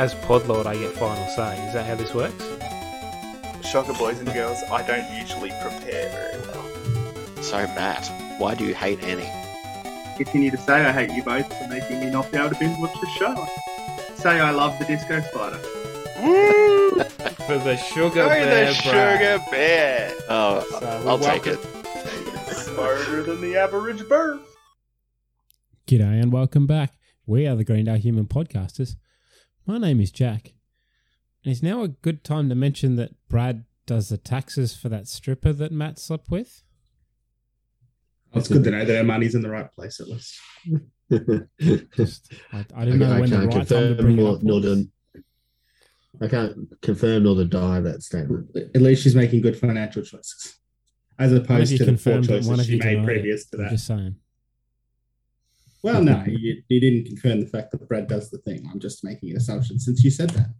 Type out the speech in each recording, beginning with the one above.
as Podlord, I get final say. Is that how this works? Shocker, boys and girls, I don't usually prepare very well. So, Matt, why do you hate Annie? Continue to say I hate you both for making me not be able to binge watch the show. Say I love the disco spider. Woo! For the sugar Go bear, the Brad. sugar bear! Oh, So I'll we take it. Smarter than the average bird. G'day and welcome back. We are the Greendale Human Podcasters. My name is Jack. And it's now a good time to mention that Brad does the taxes for that stripper that Matt slept with. It's good to know that our money's in the right place at least. Just, I, I didn't know I when the can't right time to confirm bring it nor, up nor was. I can't confirm nor deny that statement. At least she's making good financial choices. As opposed to the poor confirmed it, choices one of she you made previous it. to I'm that. just saying. Well, no, you, you didn't confirm the fact that Brad does the thing. I'm just making an assumption since you said that.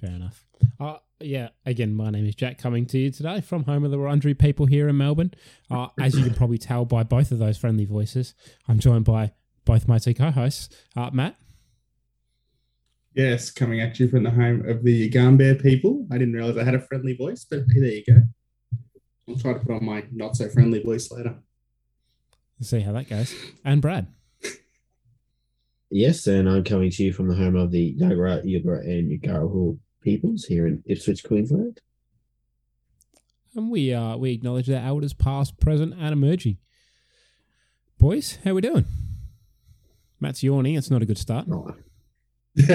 Fair enough. Uh, yeah, again, my name is Jack coming to you today from home of the Wurundjeri people here in Melbourne. Uh, as you can probably tell by both of those friendly voices, I'm joined by both my two co-hosts, uh, Matt. Yes, coming at you from the home of the Garnbear people. I didn't realize I had a friendly voice, but hey, there you go. I'll try to put on my not so friendly voice later. Let's see how that goes. And Brad. Yes, and I'm coming to you from the home of the Yagara, Yugara, and Yugarapul peoples here in Ipswich, Queensland. And we uh, we acknowledge their elders past, present, and emerging. Boys, how we doing? Matt's yawning. It's not a good start. Oh,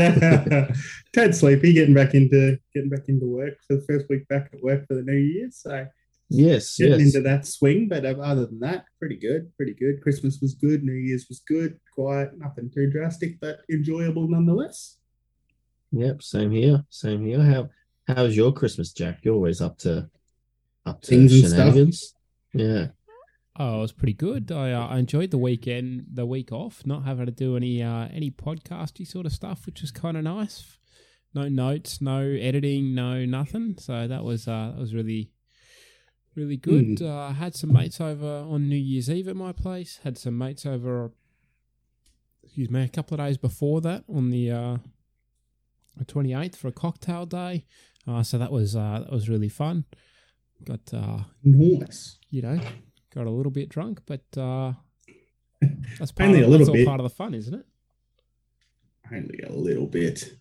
Ted sleepy, getting back into getting back into work for the first week back at work for the new year. So yes, getting yes. into that swing. But uh, other than that, pretty good, pretty good. Christmas was good. New Year's was good. Quiet, nothing too drastic, but enjoyable nonetheless. Yep, same here. Same here. How how's your Christmas, Jack? You're always up to up to Things and stuff. shenanigans. Yeah. Oh, it was pretty good. I, uh, I enjoyed the weekend, the week off, not having to do any uh, any podcasty sort of stuff, which was kind of nice. No notes, no editing, no nothing. So that was uh, that was really really good. Uh, had some mates over on New Year's Eve at my place. Had some mates over, excuse me, a couple of days before that on the uh, twenty eighth for a cocktail day. Uh, so that was uh, that was really fun. Got uh, Nice. you know, got a little bit drunk, but uh, that's part Only of, a little that's bit. part of the fun, isn't it? Only a little bit.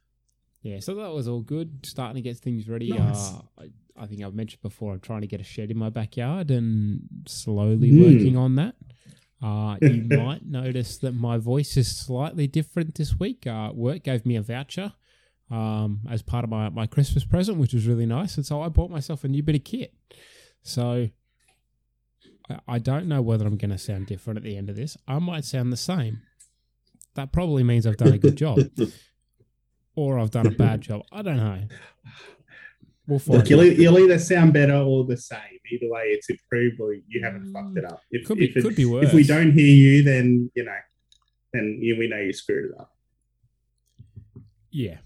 Yeah, so that was all good. Starting to get things ready. Nice. Uh, I, I think I've mentioned before. I'm trying to get a shed in my backyard and slowly Mm. working on that. Uh, you might notice that my voice is slightly different this week. Uh, work gave me a voucher um, as part of my, my Christmas present, which was really nice. And so I bought myself a new bit of kit. So I, I don't know whether I'm going to sound different at the end of this. I might sound the same. That probably means I've done a good job or I've done a bad job. I don't know. We'll find Look, you'll, you'll either sound better or the same. Either way, it's improved or you haven't fucked it up. If, Could be- if, it- could be if we don't hear you, then you know, then you, we know you screwed it up. Yeah.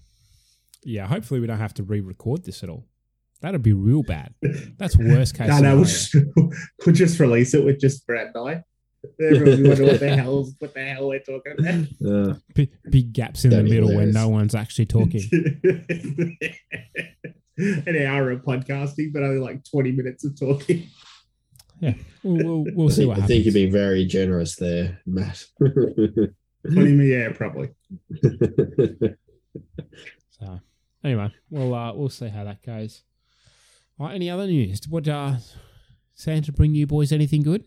Yeah. Hopefully, we don't have to re record this at all. That'd be real bad. That's worst case. no, no, we'll scenario. just, we'll just release it with just Brad and I. Everyone wonder what the hell what the hell we're talking about. Uh, Big, big gaps in the middle when hilarious. no one's actually talking. An hour of podcasting, but only like twenty minutes of talking. We'll, we'll, we'll I see think, what I happens. think you're being very generous there, Matt. Twenty minutes, yeah, probably. So, anyway, we'll uh, we'll see how that goes. All right, any other news? What uh, Santa bring you boys anything good?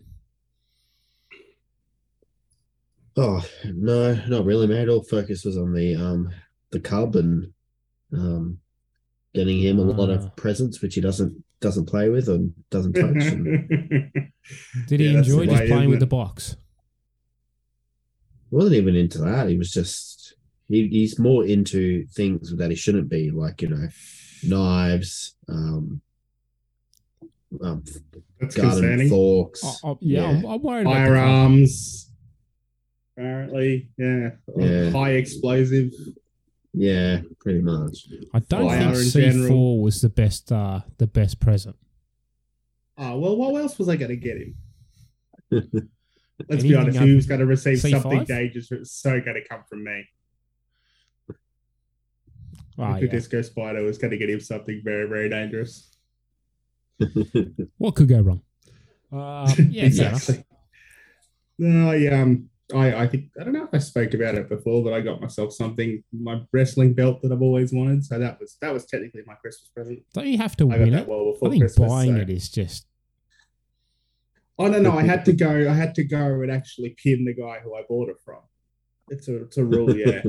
oh no, not really, mate. All focus was on the um the cub and um getting him a lot Ah. of presents which he doesn't doesn't play with and doesn't touch. and Did he Yeah, enjoy just way, playing with the it? box? wasn't even into that. He was just he, he's more into things that he shouldn't be, like you know, knives, um, um That's garden concerning. forks. Oh, oh, yeah, I'm, I'm worried about the colour. Firearms, apparently, yeah. Yeah. High explosive. Yeah, pretty much. I don't Fire think C four was the best uh, the best present. Oh well, what else was I going to get him? Let's be honest. up He was going to receive C5? something dangerous. It's so going to come from me. Oh, the yeah. disco spider was going to get him something very, very dangerous. What could go wrong? Uh, yeah, fair enough. exactly. No, I um, I I think I don't know if I spoke about it before, but I got myself something, my wrestling belt that I've always wanted. So that was that was technically my Christmas present. Don't you have to I win that it? well I think Christmas. buying so- it is just Oh no, no, I had to go. I had to go and actually pin the guy who I bought it from. It's a it's a rule, yeah.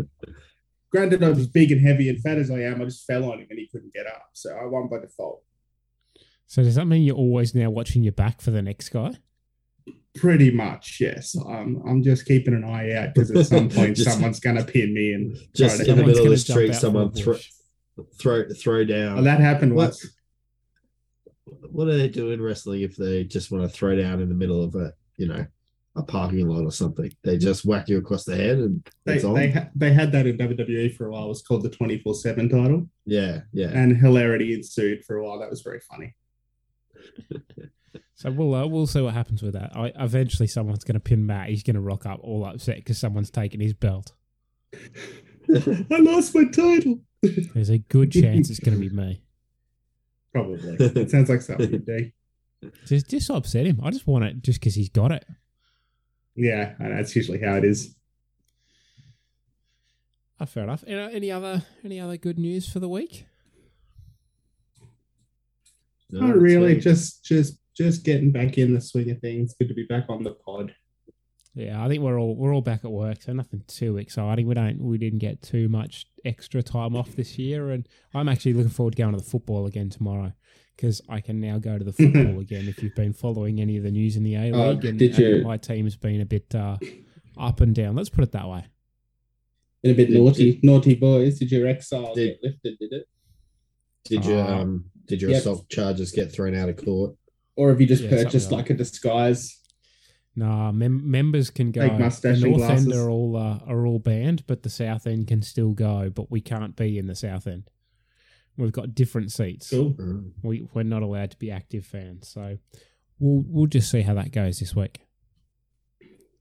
Granted, I was big and heavy and fat as I am. I just fell on him and he couldn't get up, so I won by default. so. Does that mean you're always now watching your back for the next guy? Pretty much, yes. Um, I'm just keeping an eye out because at some point Just- someone's gonna pin me and Just try in the middle of the street, someone the thro- bush. throw throw down. Oh, that happened What? once. what do they do in wrestling if they just want to throw down in the middle of a you know a parking lot or something? They just whack you across the head and They it's on. they, ha- they had that in WWE for a while. It was called the 24 seven title, yeah, yeah. and hilarity ensued for a while. That was very funny. So we'll uh, we'll see what happens with that. I, eventually, someone's going to pin Matt. He's going to rock up all upset because someone's taken his belt. I lost my title. There's a good chance it's going to be me. Probably. It sounds like something you do. Just just upset him. I just want it just because he's got it. Yeah, and that's usually how it is. Oh, fair enough. Any, any other any other good news for the week? No, Not really. very- Just just just getting back in the swing of things. Good to be back on the pod. Yeah, I think we're all we're all back at work, so nothing too exciting. We don't we didn't get too much extra time off this year, and I'm actually looking forward to going to the football again tomorrow because I can now go to the football again. If you've been following any of the news in the A Oh, League, and, did and you- my team's been a bit uh, up and down. Let's put it that way. Been a bit Did- naughty, naughty boys. Did your exile Did- get lifted? Did it, Did your Uh, um did your Yep. assault charges get thrown out of court? Or have you just Yeah, purchased like like a disguise? Nah, mem- members can go. Fake mustache the and North End are all uh, are all banned, but the South End can still go. But we can't be in the South End. We've got different seats. Cool. We we're not allowed to be active fans, so we'll we'll just see how that goes this week.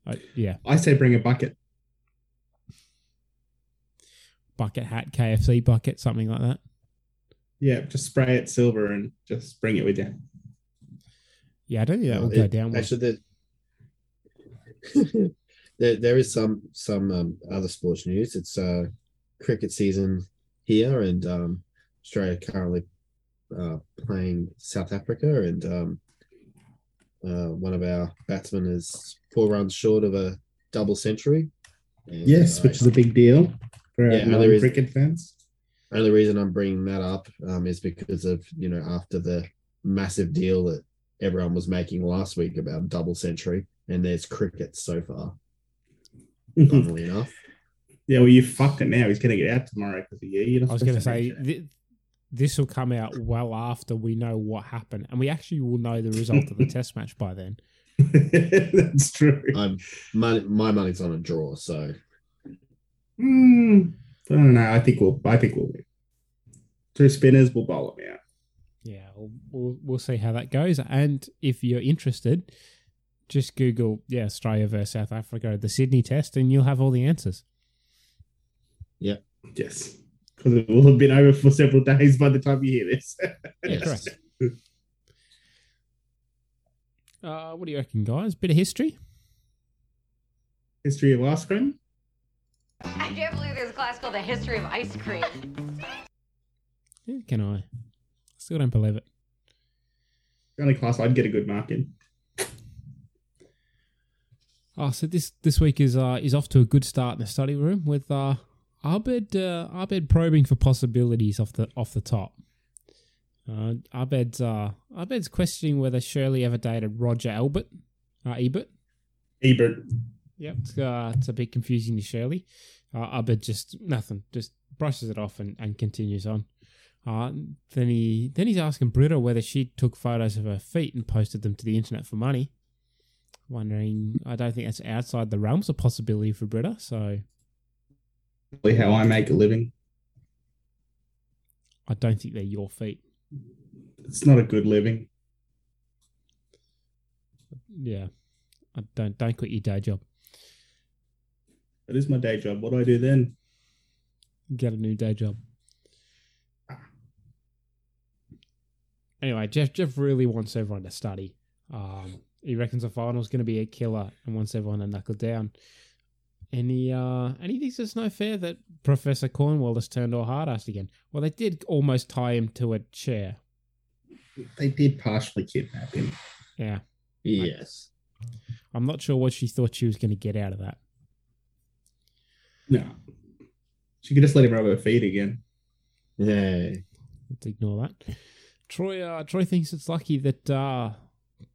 I, yeah, I say bring a bucket. bucket hat, KFC bucket, something like that. Yeah, just spray it silver and just bring it with you. Yeah, I don't think that will go down well. Actually, there, there there is some some um, other sports news. It's uh cricket season here, and um, Australia currently uh, playing South Africa, and um, uh, one of our batsmen is four runs short of a double century. And, Yes, uh, which is a big deal for Yeah, yeah, no, there is- cricket fans. only reason I'm bringing that up um, is because of you know after the massive deal that everyone was making last week about double century, and there's cricket so far. Funnily enough, yeah, well, you fucked it now. He's going to get out tomorrow because of you. You're not I was going to say th- this will come out well after we know what happened, and we actually will know the result of the test match by then. That's true. I'm my, my money's on a draw, so Hmm, I don't know. I think we'll. I think we'll win. Two spinners will bowl them out. Yeah, we'll, we'll we'll see how that goes. And if you're interested, just Google yeah Australia versus South Africa, the Sydney Test, and you'll have all the answers. Yeah. Yes, because it will have been over for several days by the time you hear this. Yeah, Yes. correct. Uh, what do you reckon, guys? Bit of history. History of ice cream. I can't believe there's a class called the history of ice cream. Yeah, can I? Still don't believe it. The only class I'd get a good mark in. Oh, so this this week is uh is off to a good start in the study room with uh Abed uh, Abed probing for possibilities off the off the top. Uh, Abed's uh Abed's questioning whether Shirley ever dated Roger Albert, uh, Ebert. Ebert. Yep, it's, uh, it's a bit confusing to Shirley. Uh, Abed just nothing, just brushes it off and, and continues on. Uh, then he then he's asking Britta whether she took photos of her feet and posted them to the internet for money. Wondering, I don't think that's outside the realms of possibility for Britta. So How I make a living. I don't think they're your feet. It's not a good living. Yeah, I don't don't quit your day job. That is my day job. What do I do then? Get a new day job. Anyway, Jeff Jeff really wants everyone to study. Um, he reckons the final's going to be a killer and wants everyone to knuckle down. And he uh, and he thinks it's no fair that Professor Cornwall has turned all hard ass again. Well, they did almost tie him to a chair. They did partially kidnap him. Yeah, Yes. I'm not sure what she thought she was going to get out of that. No. She could just let him rub her feet again. Yeah. Let's ignore that. Troy uh, Troy thinks it's lucky that uh,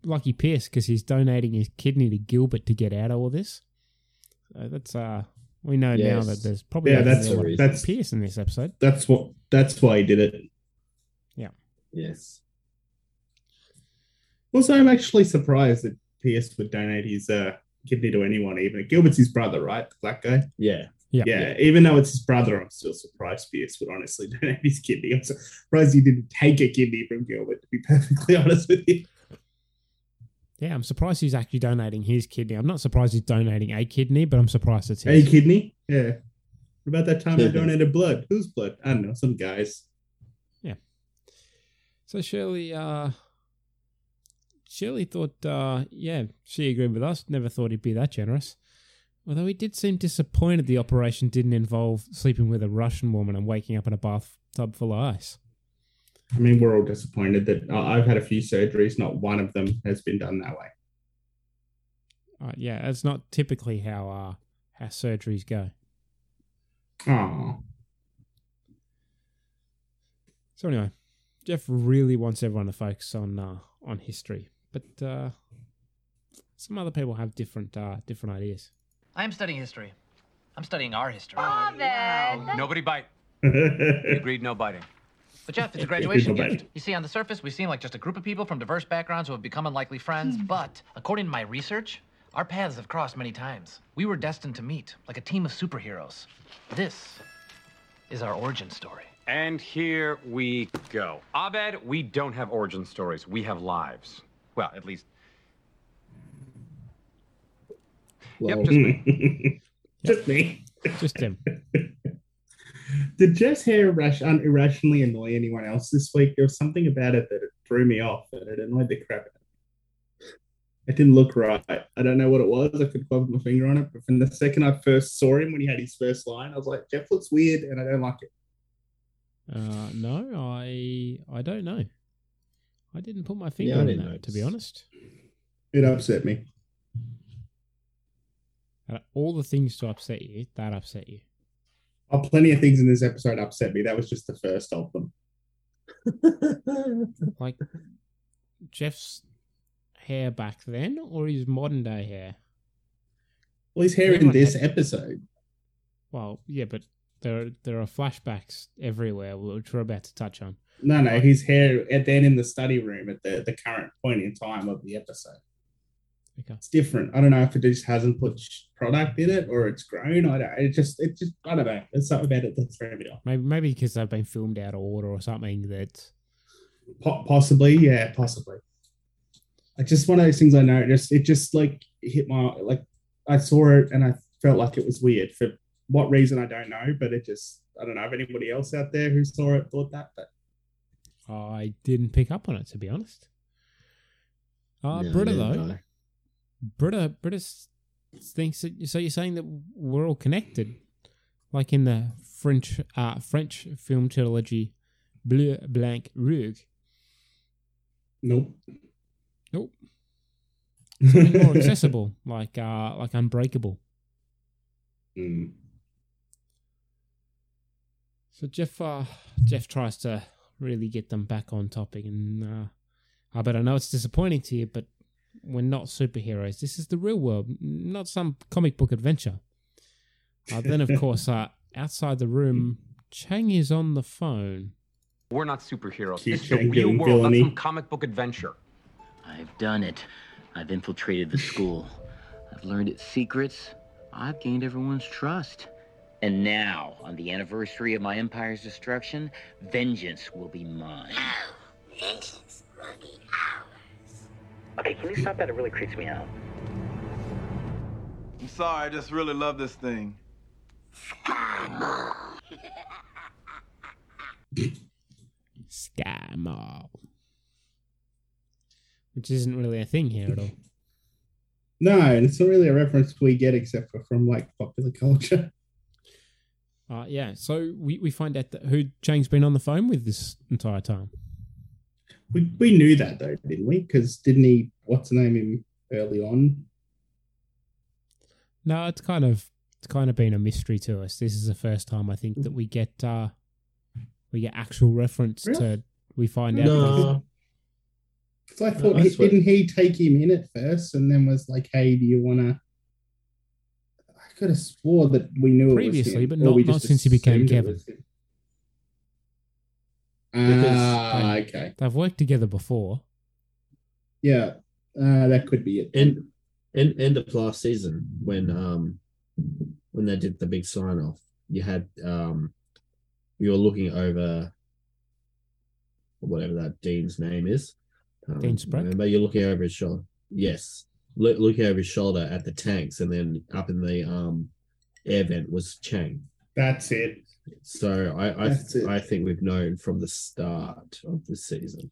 lucky Pierce because he's donating his kidney to Gilbert to get out of all this. So that's uh, we know now that there's probably Yeah, that's wrong that's- Pierce in this episode. That's what that's why he did it. Yeah. Yes. Also, I'm actually surprised that Pierce would donate his uh, kidney to anyone, even Gilbert's his brother, right? The black guy. Yeah. Yeah. Yeah, even though it's his brother, I'm still surprised Pierce would honestly donate his kidney. I'm surprised he didn't take a kidney from Gilbert, to be perfectly honest with you. Yeah, I'm surprised he's actually donating his kidney. I'm not surprised he's donating a kidney, but I'm surprised it's A kidney? Yeah. What about that time I donated blood? Whose blood? I don't know, some guys. Yeah. So Shirley, uh, Shirley thought, uh, yeah, she agreed with us. Never thought he'd be that generous. Although he did seem disappointed the operation didn't involve sleeping with a Russian woman and waking up in a bathtub full of ice. I mean, we're all disappointed that uh, I've had a few surgeries, not one of them has been done that way. Uh, yeah, that's not typically how uh, how surgeries go. Oh, So anyway, Jeff really wants everyone to focus on uh, on history, but uh, some other people have different uh, different ideas. I am studying history. I'm studying our history. Oh, Abed. Nobody bite. We agreed no biting. But Jeff, it's a graduation People gift. bite. You see, on the surface, we seem like just a group of people from diverse backgrounds who have become unlikely friends. Hmm. But according to my research, our paths have crossed many times. We were destined to meet, like a team of superheroes. This is our origin story. And here we go. Abed, we don't have origin stories. We have lives. Well, at least. Lol. Yep, just me. just me. Just him. Did Jeff's hair rash- irrationally annoy anyone else this week? There was something about it that it threw me off and it annoyed the crap out of me. It didn't look right. I don't know what it was. I could put my finger on it, but from the second I first saw him when he had his first line, I was like, Jeff looks weird and I don't like it. Uh, no, I I don't know. I didn't put my finger I on didn't that, to be honest. It upset me. Uh, all the things to upset you, that upset you. Oh, plenty of things in this episode upset me. That was just the first of them. Like Jeff's hair back then, or his modern day hair. Well, his hair in this episode. Well, yeah, but there there are flashbacks everywhere, which we're about to touch on. No, no, his hair at then in the study room at the, the current point in time of the episode. Okay. It's different. I don't know if it just hasn't put product in it or it's grown. I don't. It just, it just, I don't know. There's something about it that threw me off. Maybe maybe because they've been filmed out of order or something. That Po- possibly, yeah, possibly. I just one of those things I know. Just it just like hit my like. I saw it and I felt like it was weird for what reason I don't know, but it just I don't know if anybody else out there who saw it thought that, but I didn't pick up on it, to be honest. Uh, No, Britta neither though, did I. Britta, Britta thinks that. So you're saying that we're all connected, like in the French uh, French film trilogy, Bleu Blanc Rouge. nope. Nope. Something more accessible, like uh, like Unbreakable. Mm. So Jeff, uh, Jeff tries to really get them back on topic, and uh, uh, but I know it's disappointing to you, but we're not superheroes. This is the real world, not some comic book adventure. Uh, then, of course, uh, outside the room, Chang is on the phone. We're not superheroes. Keep This is the real doing world, not some comic book adventure. I've done it. I've infiltrated the school. I've learned its secrets. I've gained everyone's trust. And now, on the anniversary of my empire's destruction, vengeance will be mine. Vengeance will be ours. Okay, can you stop that? It really creeps me out. I'm sorry, I just really love this thing. Sky Mall. which isn't really a thing here at all. No, and it's not really a reference we get except for from like popular culture. Uh, yeah, so we, we find out that who Chang's been on the phone with this entire time. We we knew that though, didn't we? Because didn't he? What's the name him early on? No, it's kind of it's kind of been a mystery to us. This is the first time I think that we get uh we get actual reference Really? to we find out. No, Because I thought I didn't he take him in at first, and then was like, "Hey, do you want to?" I could have swore that we knew Previously, it was him, but or not- we not since he became assumed it Kevin. Was him. Because- Ah, okay, They've worked together before. yeah, uh, that could be it. end end end of last season when um when they did the big sign off, you had um you were looking over whatever that dean's name is. Um, Dean Sprague? Remember, you're looking over his shoulder. Yes, Look, looking over his shoulder at the tanks, and then up in the um air vent was Chang. That's it. So I I, I think we've known from the start of the season.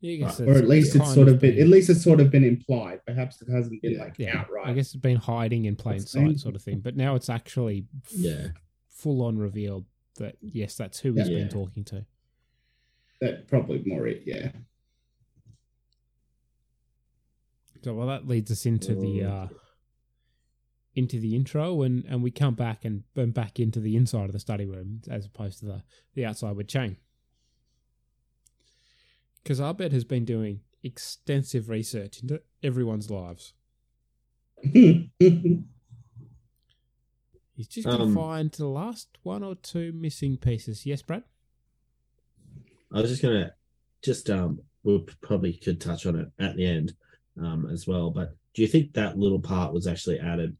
Yeah, I Or or at least it's sort of been, been- at least it's sort of been implied. Perhaps it hasn't been like yeah, outright. I guess it's been hiding in plain That's the thing. sight, sort of thing. But now it's actually Yeah. full on revealed that yes, that's who he's Yeah. been talking to. that probably more it. Yeah, So well, that leads us into the Oh. uh, into the intro, and and we come back and, and back into the inside of the study room as opposed to the the outside with Chang. Because Abed has been doing extensive research into everyone's lives. He's just Um, confined to the last one or two missing pieces. Yes, Brad. I was just gonna just um we probably could touch on it at the end um as well. But do you think that little part was actually added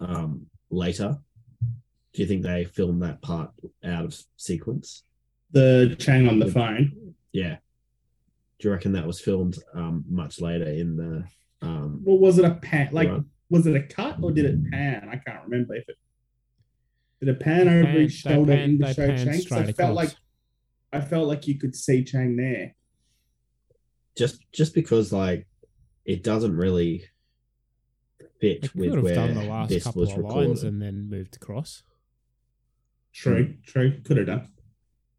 um later? Do you think they filmed that part out of sequence? the Chang on the phone. Yeah. Do you reckon that was filmed um much later in the um Well, was it a pan? Like, Right. was it a cut or did it pan? I can't remember if it did it pan over pan- his shoulder pan- in the show Chang. Chang. 'Cause I felt across. like I felt like you could see Chang there. just just because like it doesn't really fit They with could have where done the last this couple was of recorded. lines and then moved across. True, true. Could have done.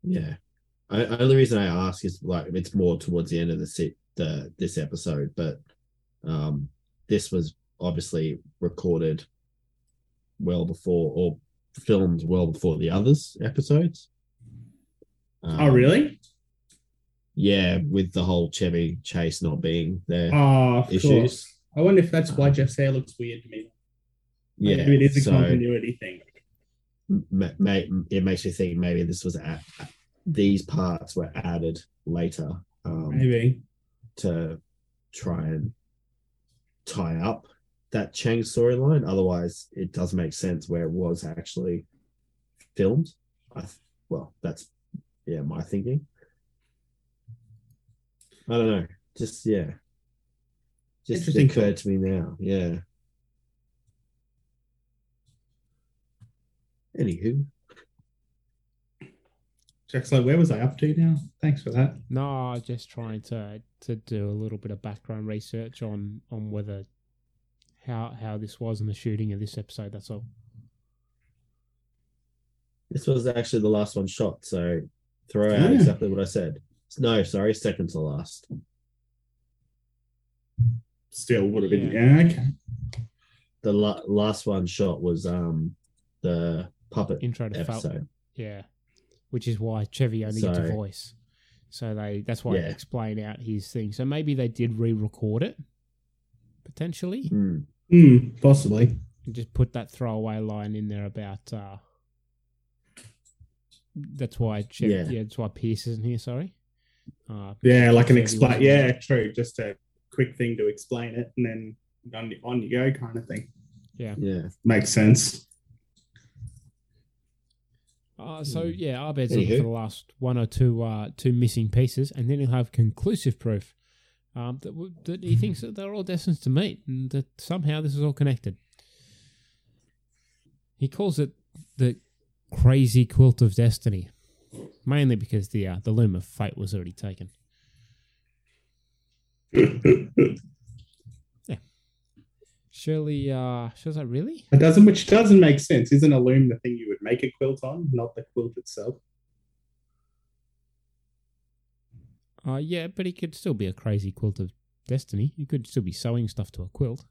Yeah. I, only reason I ask is like it's more towards the end of the se- the this episode, but um this was obviously recorded well before or filmed well before the others episodes. oh, Um, really? Yeah, with the whole Chevy Chase not being there. Oh, of issues. course. I wonder if that's why Jeff's hair looks weird to me. yeah, Maybe it is a so- continuity thing. ma- ma- it makes me think maybe this was at, these parts were added later um, Maybe. to try and tie up that Chang storyline. Otherwise, it does make sense where it was actually filmed. I th- well, that's yeah, my thinking. I don't know. Just yeah, just Interesting occurred to me now. Yeah. Anywho, Jack's like, where was I up to now? Thanks for that. No, just trying to to do a little bit of background research on on whether how how this was in the shooting of this episode. That's all. This was actually the last one shot, so throw out Yeah. exactly what I said. No, sorry, second to last. Still would have been. Yeah, okay. The la- last one shot was um the puppet Intro to Fal- episode. Yeah, which is why Chevy only gets a voice. So they that's why they explain out his thing. So maybe they did re-record it potentially. Mm. Hmm, possibly. and just put that throwaway line in there about uh that's why Chevy, Yeah. yeah. that's why Pierce isn't here, sorry. Uh Yeah, like an Chevy explain. Yeah, there. true. Just a quick thing to explain it, and then on, on you go, kind of thing. Yeah. Yeah. Makes sense. Uh, so Hmm. yeah, Abed's looking for the last one or two uh, two missing pieces, and then he'll have conclusive proof um, that w- that he thinks that they're all destined to meet, and that somehow this is all connected. He calls it the crazy quilt of destiny, mainly because the uh, the loom of fate was already taken. Shirley, uh, she was like, really? It doesn't, which doesn't make sense. Isn't a loom the thing you would make a quilt on, not the quilt itself? Uh, yeah, but it could still be a crazy quilt of destiny. You could still be sewing stuff to a quilt.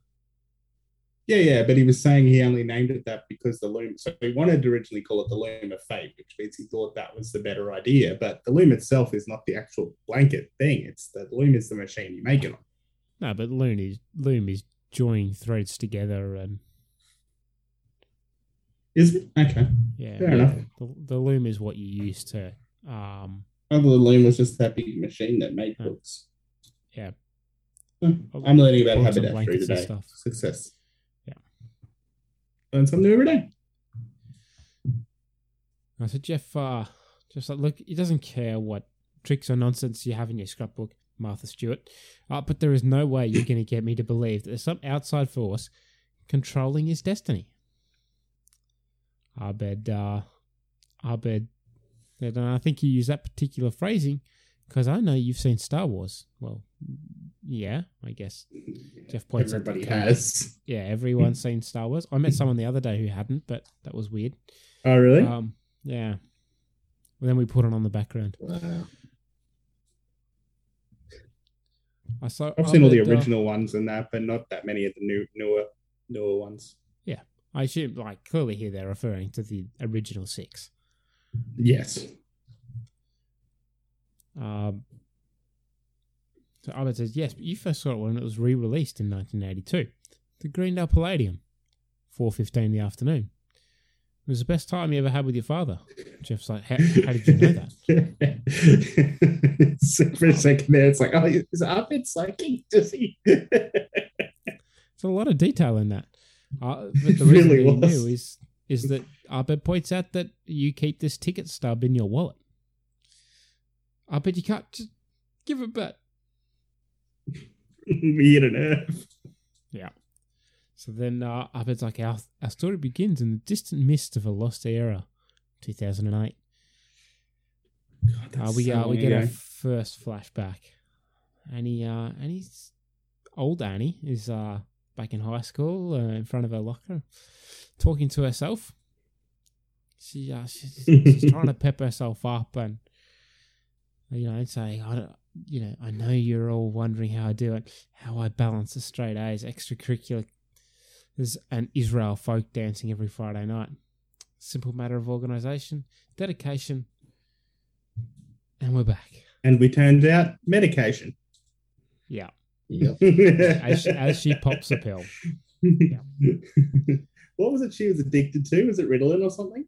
Yeah, yeah, but he was saying he only named it that because the loom. So he wanted to originally call it the loom of fate, which means he thought that was the better idea. But the loom itself is not the actual blanket thing. It's the loom is the machine you make it on. No, but loom is loom is joining threads together and Is it okay? yeah, Fair enough. The, the loom is what you use to um thought the loom was just that big machine that made books. yeah. I'm learning about haberdashery today. stuff. Success. Learn something new every day. I said, Jeff, uh, just like, look, he doesn't care what tricks or nonsense you have in your scrapbook, Martha Stewart, uh, but there is no way you're going to get me to believe that there's some outside force controlling his destiny. Abed, uh, Abed, and I think you use that particular phrasing because I know you've seen Star Wars. Well, yeah, I guess. Jeff points out Everybody uh, has. Yeah, everyone's seen Star Wars. I met someone the other day who hadn't, but that was weird. Oh, really? Um, yeah. Well, then we put it on the background. Wow. I saw. I've seen all the uh, original ones and that, but not that many of the new, newer, newer ones. yeah, I assume like clearly here they're referring to the original six. Yes. Um, so Abed says yes, but you first saw it when it was re-released in 1982, the Greendale Palladium, 4:15 in the afternoon. It was the best time you ever had with your father. Jeff's like, how, how did you know that? For a second there, it's like, oh, is Abed psychic? Does he? There's a lot of detail in that. Uh, but the reason really that he knew is is that Abed points out that you keep this ticket stub in your wallet. I bet you can't just give it back. Weird and earth. Yeah. So then uh, Abed's like, our, our story begins in the distant mist of a lost era, 2008. Uh, we so uh, we get our first flashback. Annie, uh, Annie's old Annie is uh, back in high school uh, in front of her locker, talking to herself. She uh, she's, she's trying to pep herself up and you know saying, I don't, you know, I know you're all wondering how I do it, how I balance the straight A's, extracurricular, and Israel folk dancing every Friday night. Simple matter of organisation, dedication, and we're back. And we turned out medication. Yeah. Yep. as, she, as she pops a pill. what was it she was addicted to? Was it Ritalin or something?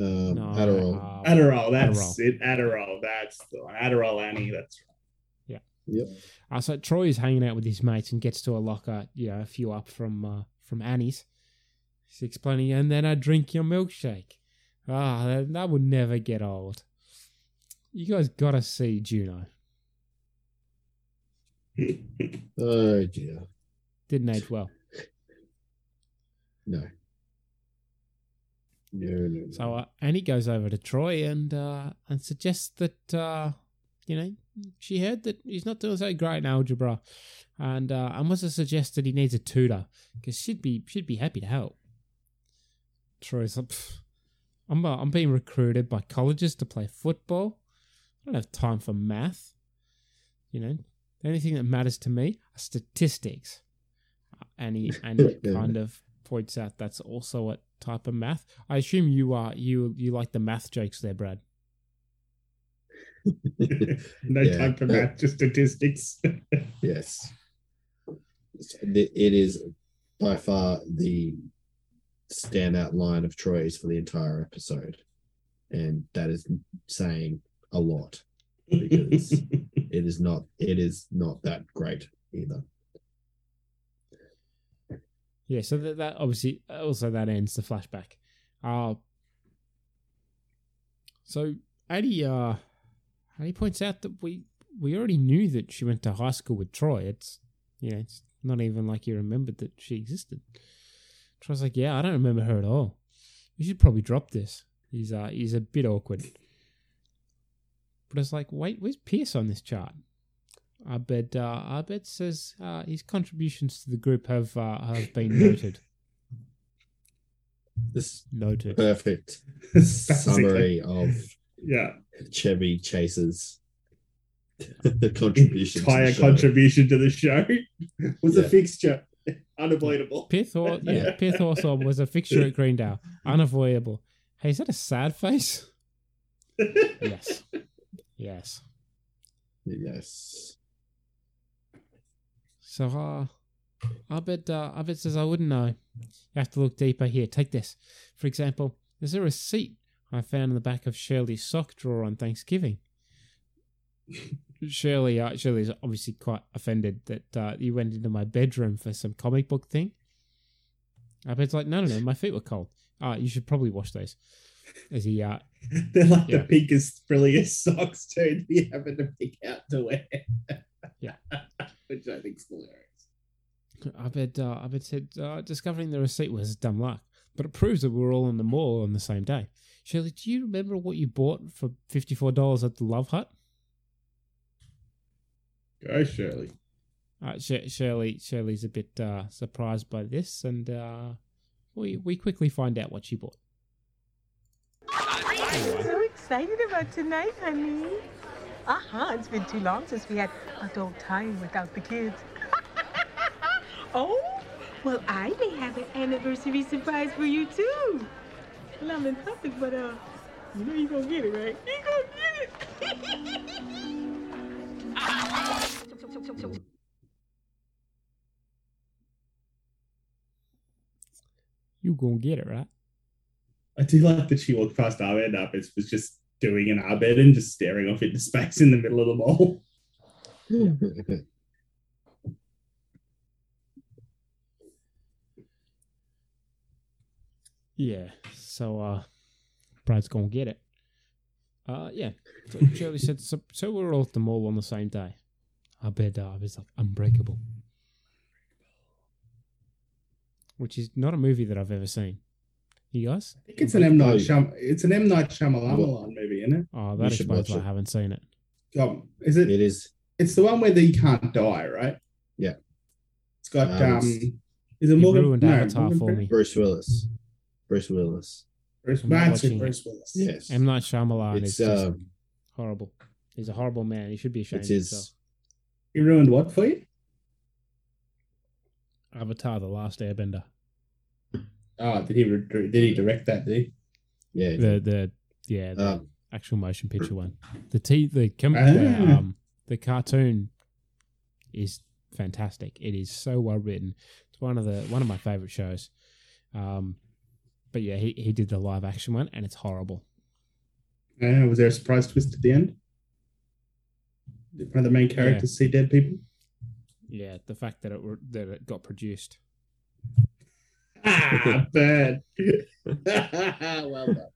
Um, No, Adderall. uh, Adderall, that's Adderall. it. Adderall, that's the one. Adderall Annie, that's Yeah. Yep. Uh, so Troy is hanging out with his mates and gets to a locker, you know, a few up from uh, from Annie's. He's explaining, and then I drink your milkshake. Ah, that, that would never get old. You guys gotta see Juno. Oh dear. Didn't age well. No. No, no, no. So uh, Annie goes over to Troy and uh, and suggests that uh, you know she heard that he's not doing so great in algebra, and uh, and wants to suggest that he needs a tutor because she'd be she'd be happy to help. Troy's like, I'm uh, I'm being recruited by colleges to play football. I don't have time for math. You know, the only thing that matters to me are statistics. Uh, And he and he kind of points out that's also a type of math. I assume you are you you like the math jokes there, Brad. no Yeah. time for math, just statistics. Yes. It it is by far the standout line of Troy's for the entire episode. And that is saying a lot because it is not it is not that great either. Yeah, so that, that obviously also that ends the flashback. Uh so Addie uh Addie points out that we we already knew that she went to high school with Troy. It's you know, it's not even like you remembered that she existed. Troy's like, Yeah, I don't remember her at all. You should probably drop this. He's uh he's a bit awkward. But it's like, wait, where's Pierce on this chart? Abed uh, Abed says uh, his contributions to the group have uh, have been noted. This Noted. perfect summary of Yeah. Chevy Chase's contribution. to Entire the show. contribution to the show was a fixture. Unavoidable. Pith or yeah, Pierce Hawthorne was a fixture at Greendale. Unavoidable. Hey, is that a sad face? yes. Yes. Yes. So uh bet, uh, bet says I wouldn't know. You have to look deeper here. Take this. For example, there's a receipt I found in the back of Shirley's sock drawer on Thanksgiving. Shirley, uh, Shirley's obviously quite offended that uh, you went into my bedroom for some comic book thing. Abed's like, no, no, no, my feet were cold. Uh, you should probably wash those. As he, uh, They're like Yeah. the pinkest, frilliest socks too. that You happen to pick out to wear. Yeah. Which I think's hilarious. Abed, uh, Abed said, uh, discovering the receipt was dumb luck, but it proves that we were all in the mall on the same day. Shirley, do you remember what you bought for $54 at the Love Hut? Go, Shirley. Uh, Sh- Shirley, Shirley's a bit uh, surprised by this, and uh, we we quickly find out what she bought. I'm so excited about tonight, honey. Uh-huh, it's been too long since we had adult time without the kids. oh, well, I may have an anniversary surprise for you, too. Well, I'm in public, but, uh, you know you're gonna get it, right? You're gonna get it. You gonna get it right? I do like that she walked past Abed. Abed was just doing an Abed and just staring off into space in the middle of the mall. Yeah. So uh, Brad's gonna get it. Uh, yeah. So Shirley said, so, so we're all at the mall on the same day. Abed, uh, Abed's like unbreakable, which is not a movie that I've ever seen. You guys? I think it's an M Night Shyam- It's an M Night Shyamalan movie, isn't it? Oh, You that should explains watch why I haven't seen it. Um, is it? It is. It's the one where the, you can't die, right? Yeah. It's got Um, um. it's- Is it You Morgan? ruined no, Avatar Morgan for me. Bruce Willis. Bruce Willis. Bruce, I'm not that's watching. Bruce Willis. Yes. M Night Shyamalan It's is just um, horrible. He's a horrible man. He should be ashamed it's of himself. his. He ruined what for you? Avatar: The Last Airbender. Oh, did he did he direct that? Did he? Yeah. The the yeah the Um, actual motion picture one. The t the, com- the Ah. um the cartoon is fantastic. It is so well written. It's one of the one of my favorite shows. Um, but yeah, he he did the live action one, and it's horrible. Uh, was there a surprise twist at the end? Did one of the main characters see dead people? Yeah, the fact that it were, that it got produced. Ah, bad. well done.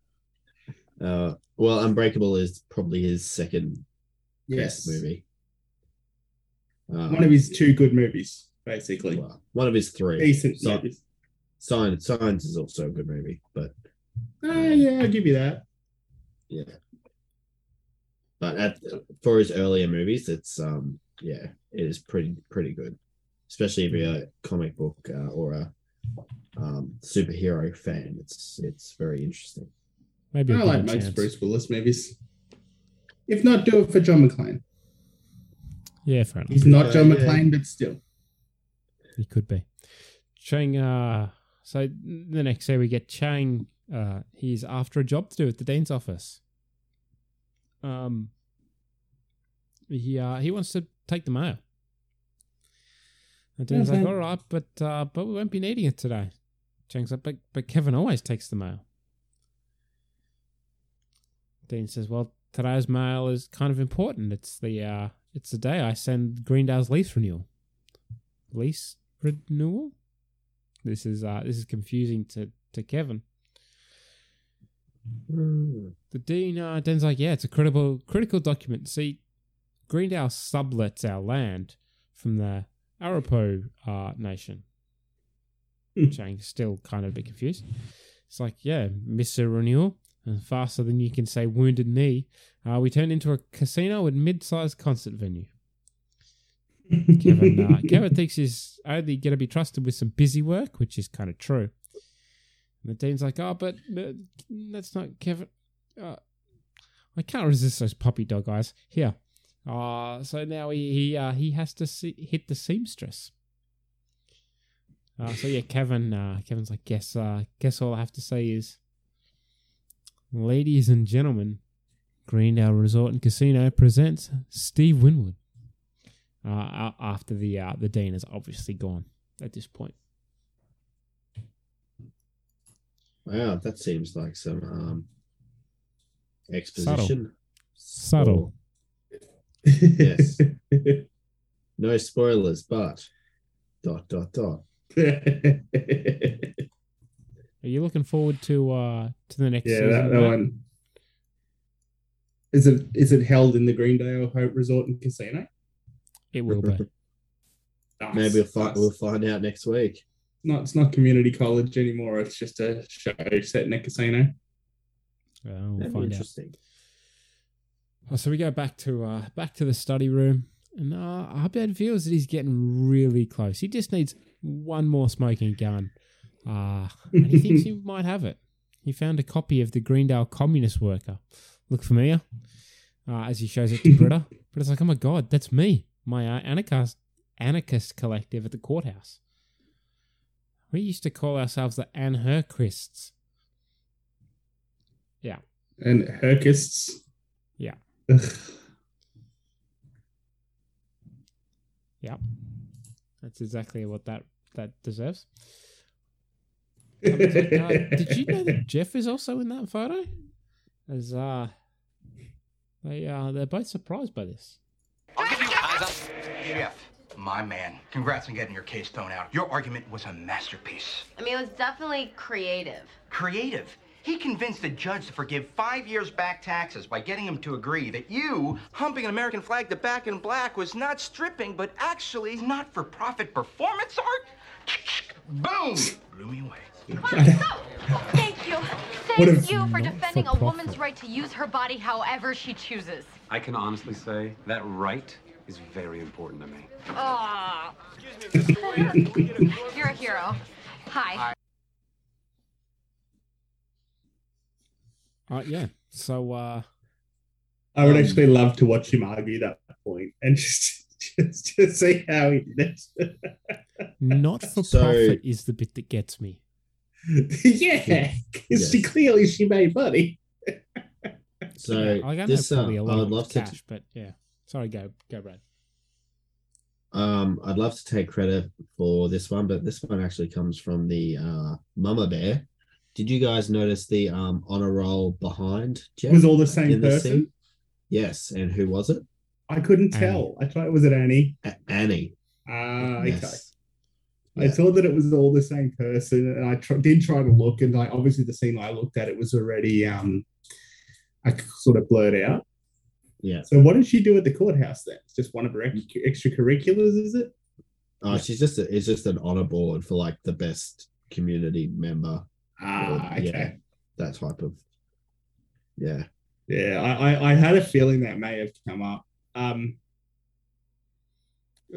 Uh, well, Unbreakable is probably his second Yes, best movie. Um, one of his two good movies, basically. well, one of his three. Decent Si- movies. Signs, Signs is also a good movie, but Ah, yeah, I'll give you that. yeah. But at for his earlier movies, it's um yeah, it is pretty pretty good, especially if you're a comic book uh, or a um, superhero fan. It's it's very interesting. Maybe I a like most chance. Bruce Willis movies. If not, do it for John McClane. Yeah, fair enough. He's not Uh, John yeah. McClane, but still. He could be. Chang, uh, so the next day we get Chang. Uh, he's after a job to do at the dean's office. Um, he uh, he wants to take the mail. The dean's like, all right, but uh, but we won't be needing it today. Chang's like, but but Kevin always takes the mail. Dean says, well, today's mail is kind of important. It's the uh, it's the day I send Greendale's lease renewal. Lease renewal. This is uh, this is confusing to to Kevin. The dean uh, Den's like, yeah, it's a critical critical document. See, Greendale sublets our land from the Arapaho uh, nation. Chang's still kind of a bit confused. It's like, yeah, Mr. Renewal, and faster than you can say wounded knee, uh, we turned into a casino and mid-sized concert venue. Kevin, uh, Kevin thinks he's only going to be trusted with some busy work, which is kind of true. And the dean's like, "Oh, but uh, that's not Kevin. Uh, I can't resist those puppy dog eyes. Here, uh, so now he he uh, he has to see, hit the seamstress. Uh, so yeah, Kevin. Uh, Kevin's like, guess uh, guess all I have to say is, ladies and gentlemen, Greendale Resort and Casino presents Steve Winwood. Uh, after the uh, the dean is obviously gone at this point. Wow, that seems like some um, exposition. Subtle. Yes. No spoilers, but dot dot dot. Are you looking forward to uh to the next Yeah, season? that, that one. Is it is it held in the Greendale Hope Resort and Casino? It will be. Nice, Maybe we'll find we'll find out next week. No, it's not community college anymore. It's just a show set in a casino. Well, we'll That'd be find out. Oh, so we go back to uh back to the study room, and uh, Abed feels that he's getting really close. He just needs one more smoking gun, uh, and he thinks he might have it. He found a copy of the Greendale Communist Worker. Look familiar? Uh, as he shows it to Britta. Britta's like, "Oh my god, that's me, my uh, anarchist anarchist collective at the courthouse. We used to call ourselves the Anarchists." Yeah, And Herkists. Yeah. Ugh. Yep. That's exactly what that that deserves. Um, it's like, uh, did you know that Jeff is also in that photo? As uh they uh they're both surprised by this. I'll give you eyes up, Jeff, my man, congrats on getting your case thrown out. Your argument was a masterpiece. I mean, it was definitely creative. Creative. He convinced the judge to forgive five years back taxes by getting him to agree that you, humping an American flag to back in black, was not stripping, but actually not for profit performance art. Boom! Blew me away. Thank you. Thank you for defending for a woman's right to use her body however she chooses. I can honestly say that right is very important to me. Aw. You're a hero. Hi. Uh yeah. So uh I would Um, actually love to watch him argue that point and just just to see how he did it. not for So- profit is the bit that gets me. yeah, because she Yes. clearly she made money. So I know this, uh, probably a I lot would love it's to. cash, but yeah. Sorry, go go Brad. Um, I'd love to take credit for this one, but this one actually comes from the uh, Mama Bear. Did you guys notice the um honor roll behind Jeff? Was all the same in the person? scene? Yes, and who was it? I couldn't Annie. tell. I thought it was it Annie. A- Annie. Ah, okay. Yes. I thought that it was all the same person, and I tr- did try to look, and like obviously the scene I looked at, it was already um, I sort of blurred out. Yeah. So what did she do at the courthouse then? It's just one of her ex- extracurriculars, is it? Oh, she's just a, it's just an honor board for like the best community member. Ah, or, yeah, okay. that type of. Yeah. Yeah, I, I, I had a feeling that may have come up. Um,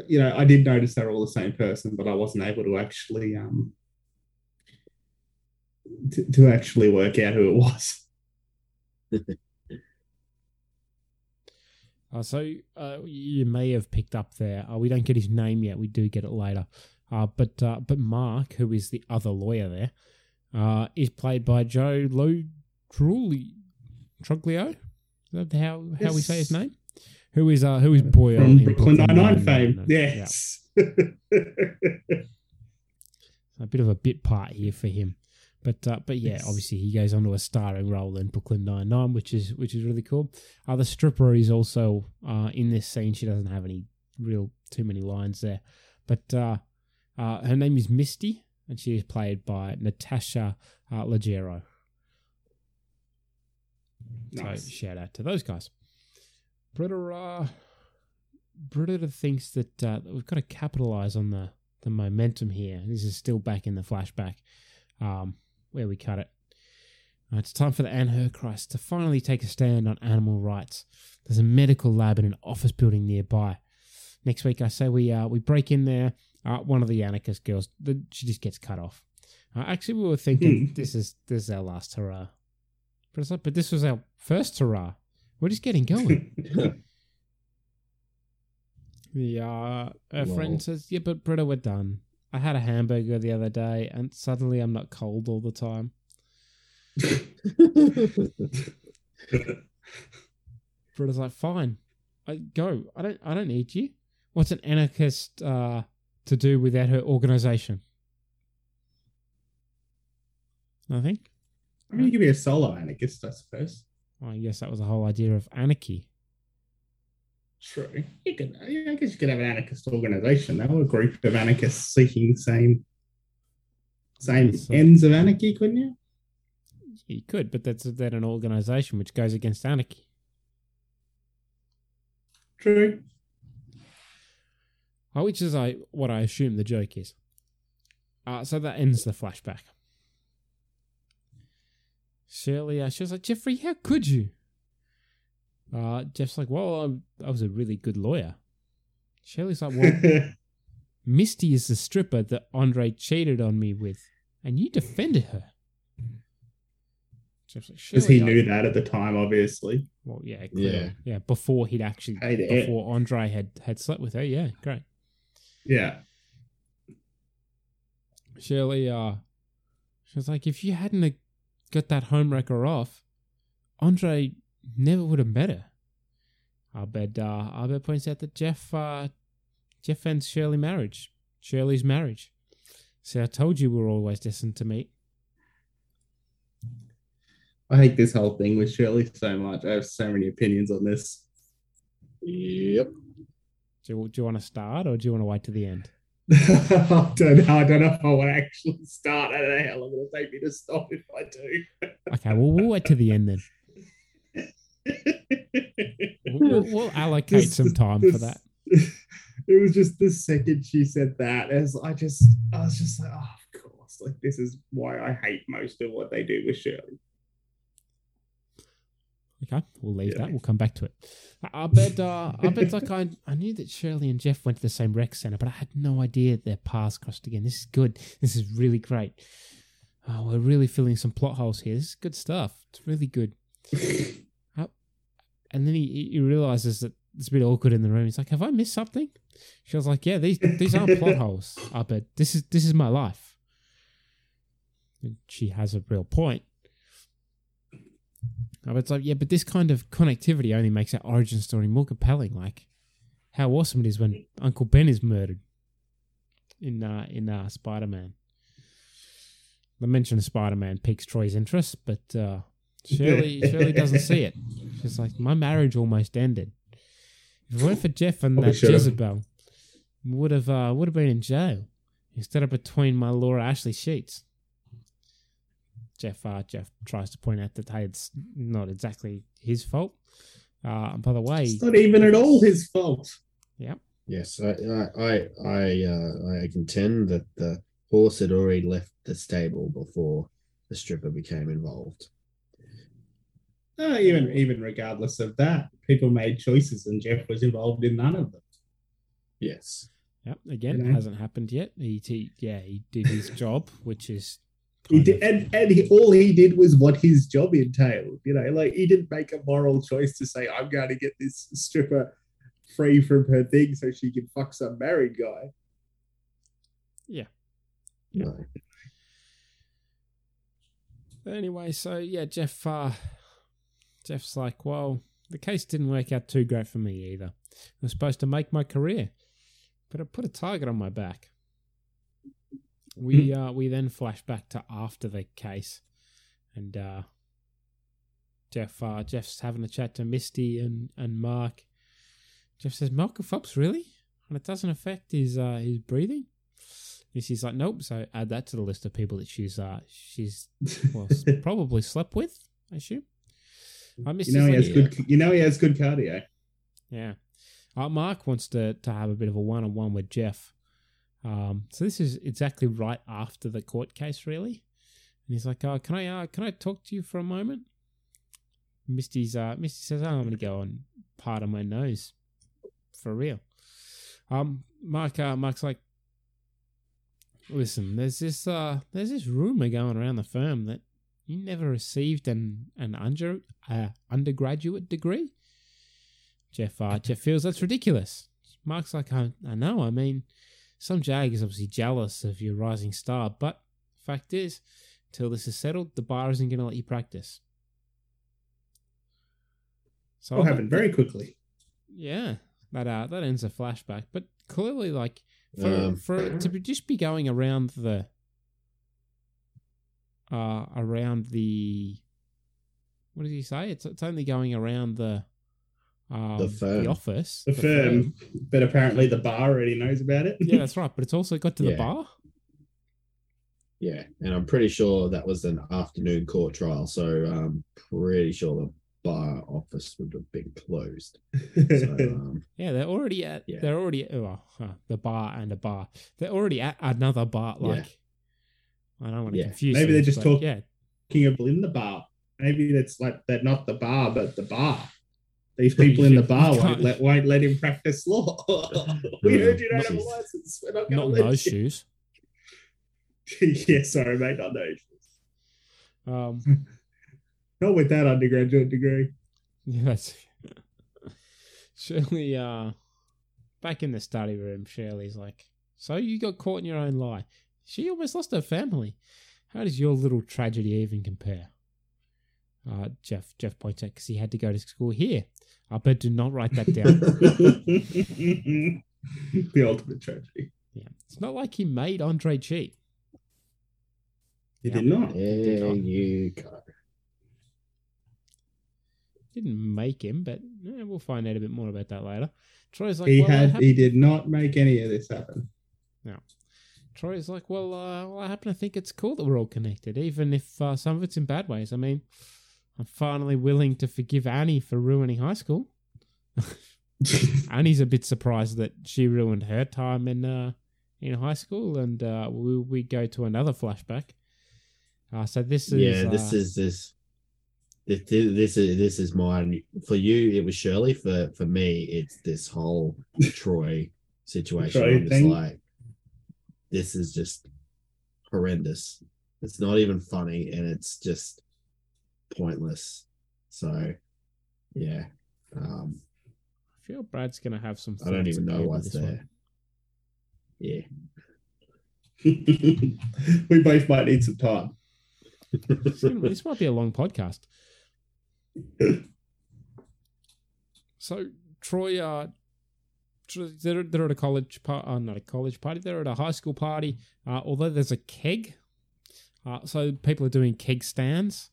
you know, I did notice they're all the same person, but I wasn't able to actually um to, to actually work out who it was. Uh, so uh, you may have picked up there. Uh, we don't get his name yet. We do get it later. Uh, but uh, but Mark, who is the other lawyer there, uh, is played by Joe Lo Trulli Truglio. Is that how how we say his name? Who is uh who is Boyle From Brooklyn Brooklyn Nine Nine Nine-Nine. fame. Yeah. Yes. a bit of a bit part here for him. But uh, but yeah, Yes. obviously he goes on to a starring role in Brooklyn Nine Nine, which is which is really cool. Uh, the stripper is also uh, in this scene. She doesn't have any real too many lines there, but uh, uh, her name is Misty, and she is played by Natasha uh, Leggero. Nice. So shout out to those guys. Britta, Britta thinks that, uh, that we've got to capitalize on the, the momentum here. This is still back in the flashback um, where we cut it. Uh, it's time for the Antichrist to finally take a stand on animal rights. There's a medical lab in an office building nearby. Next week, I say we uh, we break in there. Uh, one of the anarchist girls, the, she just gets cut off. Uh, actually, we were thinking this is this is our last hurrah, but it's but this was our first hurrah. We're just getting going. uh, her friend says, "Yeah, but Britta, we're done. I had a hamburger the other day, and suddenly I'm not cold all the time." Britta's like, "Fine, I go. I don't. I don't need you. What's an anarchist uh, to do without her organization? Nothing. I mean, you could be a solo anarchist, I suppose. Well, I guess that was the whole idea of anarchy. True. You could, yeah, I guess you could have an anarchist organization, though, a group of anarchists seeking the same same So- ends of anarchy, couldn't you? You could, but that's then an organization which goes against anarchy. True. Uh, which is I what I assume the joke is. Uh, so that ends the flashback. Shirley, uh, she was like, Jeffrey, how could you? Uh, Jeff's like, well, I'm, I was a really good lawyer. Shirley's like, well, Misty is the stripper that Andre cheated on me with, and you defended her. Jeff's like, Because he "Shirley, I- knew that at the time, obviously. Well, yeah, Yeah. clearly. yeah. Before he'd actually, before Andre had had slept with her, yeah, great. Yeah. Shirley, uh, she was like, if you hadn't got that homewrecker off, Andre never would have met her. Abed, uh, Abed points out that Jeff, uh, Jeff ends Shirley marriage, Shirley's marriage. See, I told you we were always destined to meet. I hate this whole thing with Shirley so much. I have so many opinions on this. Yep. Do you, do you want to start or do you want to wait to the end? I don't know. I don't know if I want to actually start. I don't know how long it'll take me to stop if I do. Okay, well, we'll wait to the end then. We'll, we'll allocate This- some time for that. It was just the second she said that, as I just, I was just like, oh, of course. Like this is why I hate most of what they do with Shirley. Okay, we'll leave Yeah. that. We'll come back to it. Abed. Uh, Abed. Like I, I knew that Shirley and Jeff went to the same rec center, but I had no idea their paths crossed again. This is good. This is really great. Oh, we're really filling some plot holes here. This is good stuff. It's really good. Uh, and then he, he realizes that it's a bit awkward in the room. He's like, "Have I missed something?" She was like, "Yeah, these these aren't plot holes. Abed this is this is my life." And she has a real point. But it's like, yeah, but this kind of connectivity only makes our origin story more compelling. Like, how awesome it is when Uncle Ben is murdered in uh, in uh, Spider Man. The mention of Spider Man piques Troy's interest, but uh, Shirley Shirley doesn't see it. She's like, my marriage almost ended. If it weren't for Jeff and that should've. Jezebel, would have uh, would have been in jail instead of between my Laura Ashley sheets. Jeff uh, Jeff tries to point out that hey, it's not exactly his fault. Uh, by the way, It's not even at all his fault. Yep. Yes, I I I I, uh, I contend that the horse had already left the stable before the stripper became involved. Uh, even even regardless of that, people made choices, and Jeff was involved in none of them. Yes. Yep. Again, You know? hasn't happened yet. He, he yeah, he did his job, which is He did, and and he, all he did was what his job entailed. You know, like he didn't make a moral choice to say, "I'm going to get this stripper free from her thing so she can fuck some married guy." yeah. No. Anyway, so yeah, Jeff. Uh, Jeff's like, well, the case didn't work out too great for me either. I was supposed to make my career, but it put a target on my back. We uh, we then flash back to after the case, and uh, Jeff uh, Jeff's having a chat to Misty and, and Mark. Jeff says, "Michael Phelps, really? And it doesn't affect his uh, his breathing." Misty's like, "Nope." So add that to the list of people that she's uh, she's well probably slept with. I assume. Uh, You know he has good. You know he has good cardio. Yeah. Uh, Mark wants to, to have a bit of a one on one with Jeff. Um, so this is exactly right after the court case, really. And he's like, "Oh, can I uh, can I talk to you for a moment?" Misty's uh, Misty says, "Oh, I'm going to go and part of my nose, for real." Um, Mark, uh, Mark's like, listen, there's this, uh, there's this rumor going around the firm that you never received an an under uh, undergraduate degree. Jeff, uh, Jeff feels that's ridiculous. Mark's like, I, I know. I mean, some jag is obviously jealous of your rising star, but fact is, until this is settled, the bar isn't going to let you practice. So Will I'll- happen very quickly. yeah, that uh, that ends a flashback. But clearly, like for Um, for to be, just be going around the uh around the what does he say? It's it's only going around the um, The firm. the office, The firm, but apparently the bar already knows about it. Yeah, that's right. But it's also got to the bar. Yeah, and I'm pretty sure that was an afternoon court trial, so I'm pretty sure the bar office would have been closed. So, um, Yeah, they're already at. Yeah. They're already well, huh, the bar and a bar. They're already at another bar. Yeah. Like I don't want to Yeah. confuse. Maybe they're just talking Yeah, talking of in the bar. Maybe that's like they're not the bar, but the bar. These people in the bar won't let won't let him practice law. we heard you don't have a Not- license. We're not not going in to let those you. shoes. yeah, sorry, mate, not those. Um, Not with that undergraduate degree. Yeah, that's Shirley. Uh, back in the study room, Shirley's like, "So you got caught in your own lie? She almost lost her family. How does your little tragedy even compare?" Uh, Jeff Jeff points out because he had to go to school here. Abed do not write that down. the ultimate tragedy. yeah, it's not like he made Andre cheat. He did not. there you go. Didn't make him, but eh, we'll find out a bit more about that later. Troy's like, he well, had. He did not make any of this happen. No. Troy's like, well, uh, well, I happen to think it's cool that we're all connected, even if uh, some of it's in bad ways. I mean, I'm finally willing to forgive Annie for ruining high school. Annie's a bit surprised that she ruined her time in uh, in high school, and uh, we we go to another flashback. Uh, so this is yeah, this uh, is this. This, this is this is mine for you. It was Shirley. For for me, it's this whole Troy situation. Troy I'm just like, this is just horrendous. It's not even funny, and it's just pointless. So, yeah, um, I feel Brad's gonna have some. I don't even know what's this one. there. Yeah, we both might need some time. This might be a long podcast. So Troy, uh, they're, they're at a college party, uh, not a college party. They're at a high school party. Uh, although there's a keg, uh, so people are doing keg stands.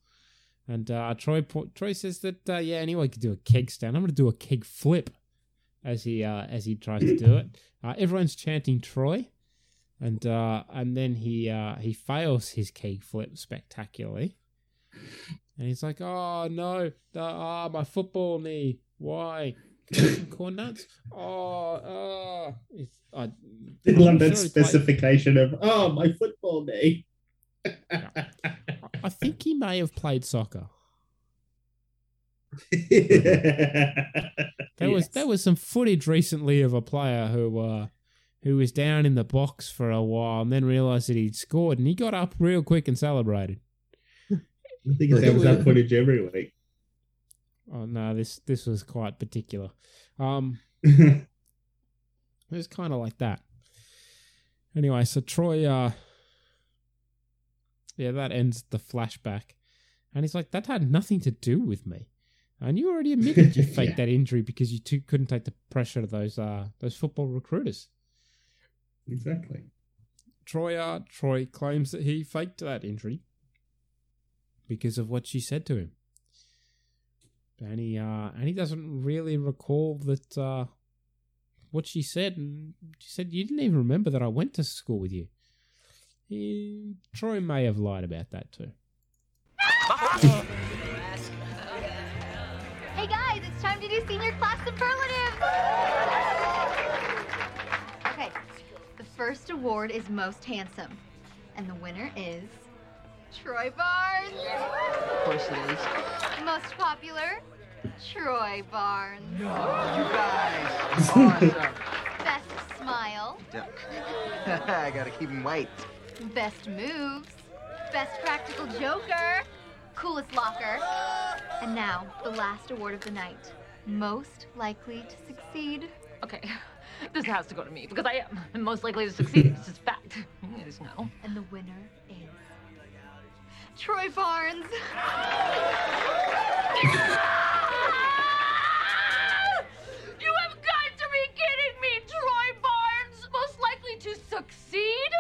And uh, Troy Troy says that uh, yeah, anyone could do a keg stand. I'm going to do a keg flip, as he uh, as he tries to do it. Uh, everyone's chanting Troy, and uh, and then he uh, he fails his keg flip spectacularly. And he's like, "Oh no, ah, my football knee. Why? Can I have some corn nuts? Oh, oh." It's, I, I love that sure specification of oh my football knee. I think he may have played soccer. There was there was some footage recently of a player who uh, who was down in the box for a while and then realized that he'd scored and he got up real quick and celebrated. I think there was that footage every week. Oh no, this this was quite particular. Um, it was kind of like that. Anyway, so Troy, uh, yeah, that ends the flashback, and he's like, "That had nothing to do with me." And you already admitted you faked Yeah. that injury because you two couldn't take the pressure of those uh those football recruiters. Exactly. Troy, uh, Troy claims that he faked that injury because of what she said to him. And he, uh, and he doesn't really recall that, uh, what she said. And she said, You didn't even remember that I went to school with you. He, Troy may have lied about that too. Hey guys, it's time to do senior class superlative. Okay, the first award is most handsome, and the winner is Troy Barnes. Of course it is. Most popular, Troy Barnes. No, You guys. Awesome. Best smile, I gotta keep him white. Best moves, best practical joker, coolest locker, and now the last award of the night, most likely to succeed. Okay, this has to go to me because I am most likely to succeed. this is fact. It is know. And the winner is Troy Barnes. You have got to be kidding me, Troy Barnes! Most likely to succeed?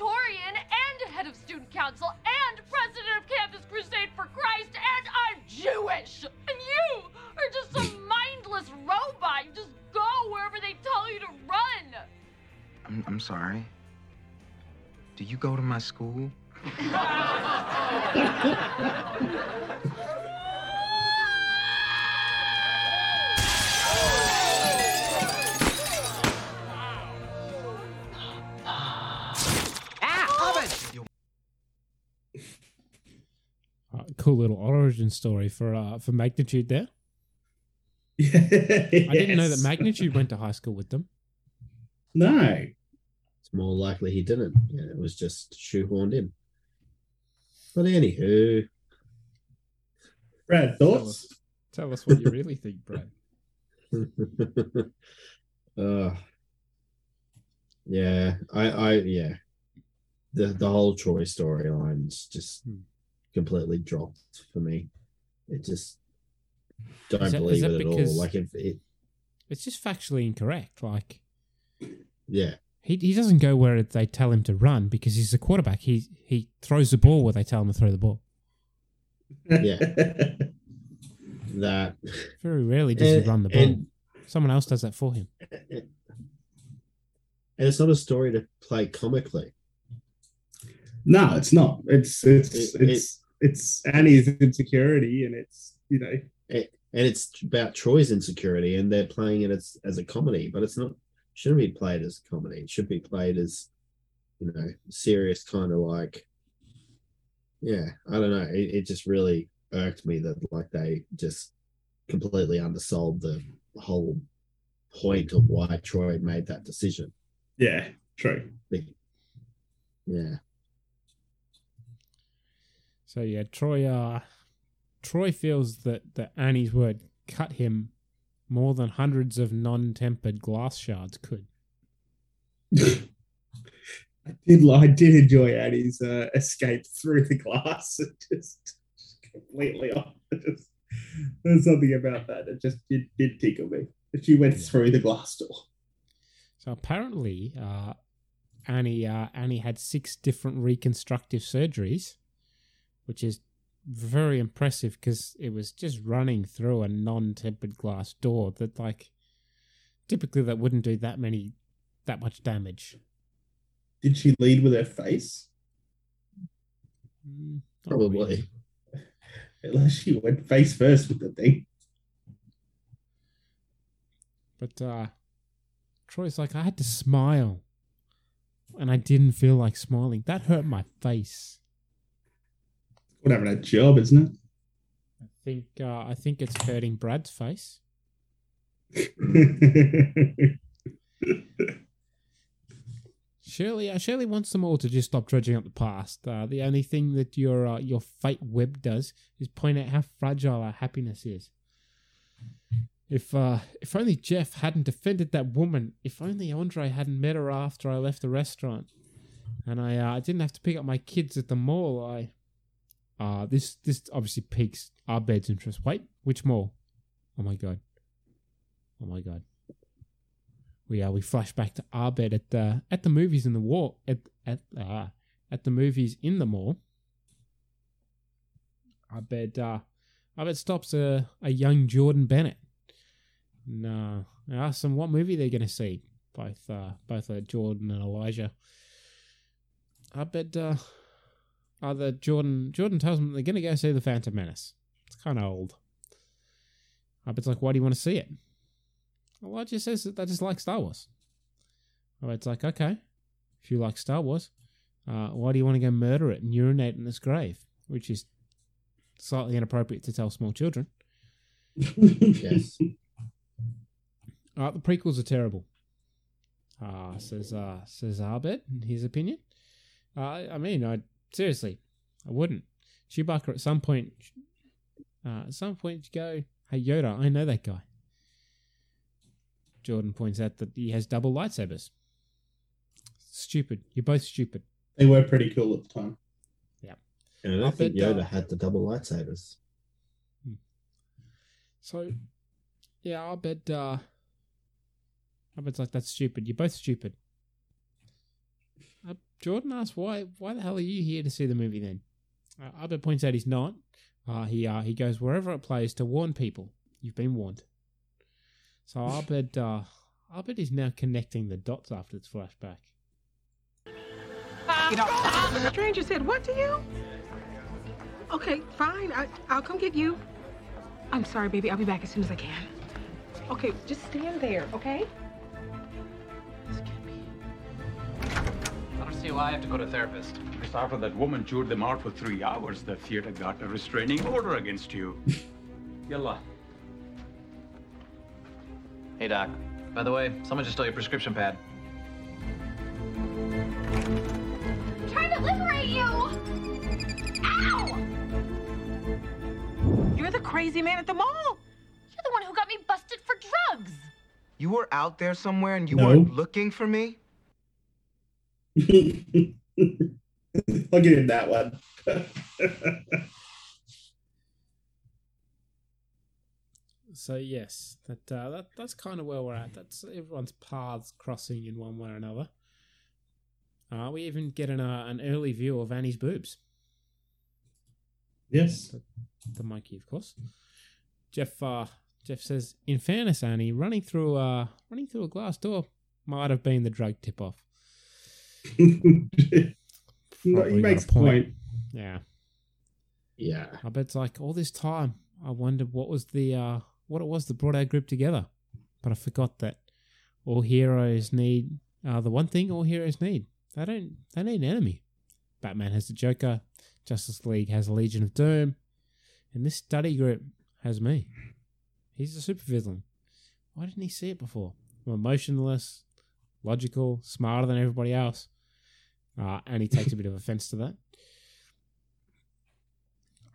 I'm the damn valedictorian and head of student council and president of Campus Crusade for Christ, and I'm Jewish! And you are just some mindless robot. You just go wherever they tell you to run! I'm, I'm sorry. Do you go to my school? cool little origin story for uh, for Magnitude there. I I didn't know that Magnitude went to high school with them. No. It's more likely he didn't. Yeah, it was just shoehorned in. But anywho, Brad, thoughts? Tell us what you really think, Brad. uh, yeah, I, I, yeah, the the whole Troy storyline's just completely dropped for me. It just don't Is that- is believe that it at all. Like if it, It's just factually incorrect. Like yeah, he he doesn't go where they tell him to run because he's a quarterback. He he throws the ball where they tell him to throw the ball. yeah, that Very rarely does And- he run the ball. and- Someone else does that for him. and it's not a story to play comically. No, it's not. It's it's It- it's it's Annie's insecurity, and it's you know It, and it's about Troy's insecurity, and they're playing it as, as a comedy, but it's not. Shouldn't be played as a comedy. It should be played as, you know, serious kind of like. Yeah, I don't know. It, it just really irked me that like they just completely undersold the whole point of why Troy made that decision. yeah, true. Yeah. So yeah, Troy uh Troy feels that that Annie's word cut him more than hundreds of non-tempered glass shards could. I did I did enjoy Annie's uh, escape through the glass. It just, just completely off. Just, there's something about that that just did, did tickle me. That she went through the glass door. So apparently, uh, Annie uh, Annie had six different reconstructive surgeries, which is very impressive because it was just running through a non-tempered glass door that, like, typically that wouldn't do that many, that much damage. Did she lead with her face? Not Probably. really. Unless she went face first with the thing. But uh, Troy's like, I had to smile, and I didn't feel like smiling. That hurt my face. What having a job, isn't it? I think uh, I think it's hurting Brad's face. Shirley, uh, Shirley wants them all to just stop dredging up the past. Uh, the only thing that your uh, your fate web does is point out how fragile our happiness is. If uh, if only Jeff hadn't defended that woman. If only Andre hadn't met her after I left the restaurant, and I uh, didn't have to pick up my kids at the mall. I uh, this this obviously piques Abed's interest. Wait, which mall? Oh my god! Oh my god! We uh, we flash back to Abed at the at the movies in the war at at uh, at the movies in the mall. Abed uh, bed stops a a young Jordan Bennett. No, I asked them what movie they're going to see. Both uh, both uh, Jordan and Elijah. Abed uh, either Jordan Jordan tells them they're going to go see the Phantom Menace. It's kind of old. Abed's like, why do you want to see it? Elijah says that they just like Star Wars. Abed's like, okay, if you like Star Wars, uh, why do you want to go murder it and urinate in its grave? Which is slightly inappropriate to tell small children. Yes. Uh, the prequels are terrible. uh, says uh, says Abed in his opinion. Uh, I mean, I seriously, I wouldn't. Chewbacca at some point, uh, at some point, you go, "Hey Yoda, I know that guy." Jordan points out that he has double lightsabers. Stupid. You're both stupid. They were pretty cool at the time. Yeah. And I don't I think bet, uh, Yoda had the double lightsabers. So, yeah, Abed. Uh, Abed it's like that's stupid. You're both stupid. Jordan asks why. Why the hell are you here to see the movie then? Uh, Abed points out he's not. Uh, he uh, he goes wherever it plays to warn people. You've been warned. So Abed uh, Abed is now connecting the dots after its flashback. You know, the stranger said what to you? Okay, fine. I, I'll come get you. I'm sorry, baby. I'll be back as soon as I can. Okay, just stand there, okay? See why I have to go to a therapist. Just after that woman chewed them out for three hours, the theater got a restraining order against you. Yalla. Hey, Doc. By the way, someone just stole your prescription pad. Trying to liberate you! Ow! You're the crazy man at the mall. You're the one who got me busted for drugs. You were out there somewhere and you No. weren't looking for me? I'll give him that one. So yes, that uh, that that's kind of where we're at. That's everyone's paths crossing in one way or another. Uh, we even get an uh, an early view of Annie's boobs. yes. The, the monkey, of course. Jeff uh, Jeff says, in fairness, Annie, running through uh running through a glass door might have been the drug tip off. No, he makes a point. Yeah. Yeah. Abed it's like all this time I wondered what was the uh what it was that brought our group together. But I forgot that all heroes need uh the one thing all heroes need. They don't they need an enemy. Batman has the Joker, Justice League has a Legion of Doom, and this study group has me. He's a supervillain. Why didn't he see it before? I'm emotionless, logical, smarter than everybody else. Uh, and he takes a bit of offense to that.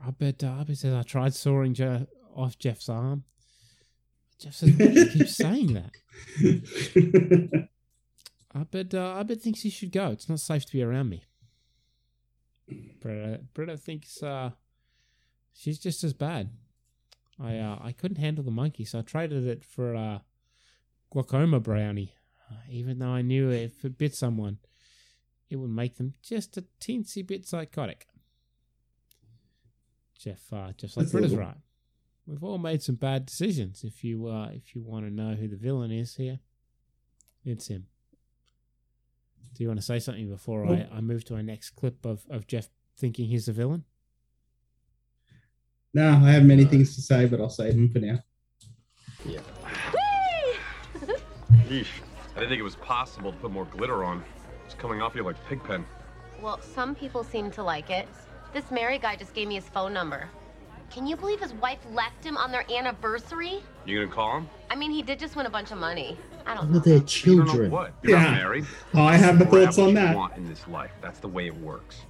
Abed uh, Abed says I tried sawing Je- off Jeff's arm. Jeff says, why do you keep saying that? Abed uh, Abed thinks he should go. It's not safe to be around me. Britta, Britta thinks uh, she's just as bad. I uh, I couldn't handle the monkey, so I traded it for a glaucoma brownie. Uh, even though I knew if it bit someone, it would make them just a teensy bit psychotic. Jeff, uh, Jeff's like Britta's right. We've all made some bad decisions. If you uh, if you want to know who the villain is here, it's him. Do you want to say something before I, I move to our next clip of, of Jeff thinking he's the villain? No, I have many things to say, but I'll save them for now. Yeah. Yeesh. I didn't think it was possible to put more glitter on. It's coming off you like pigpen. Well, some people seem to like it. This Mary guy just gave me his phone number. Can you believe his wife left him on their anniversary? You gonna call him? I mean, he did just win a bunch of money. I don't know. they're You don't know children. what? You're Yeah. not married. Oh, I have the Grab thoughts what on you that. Want in this life. That's the way it works.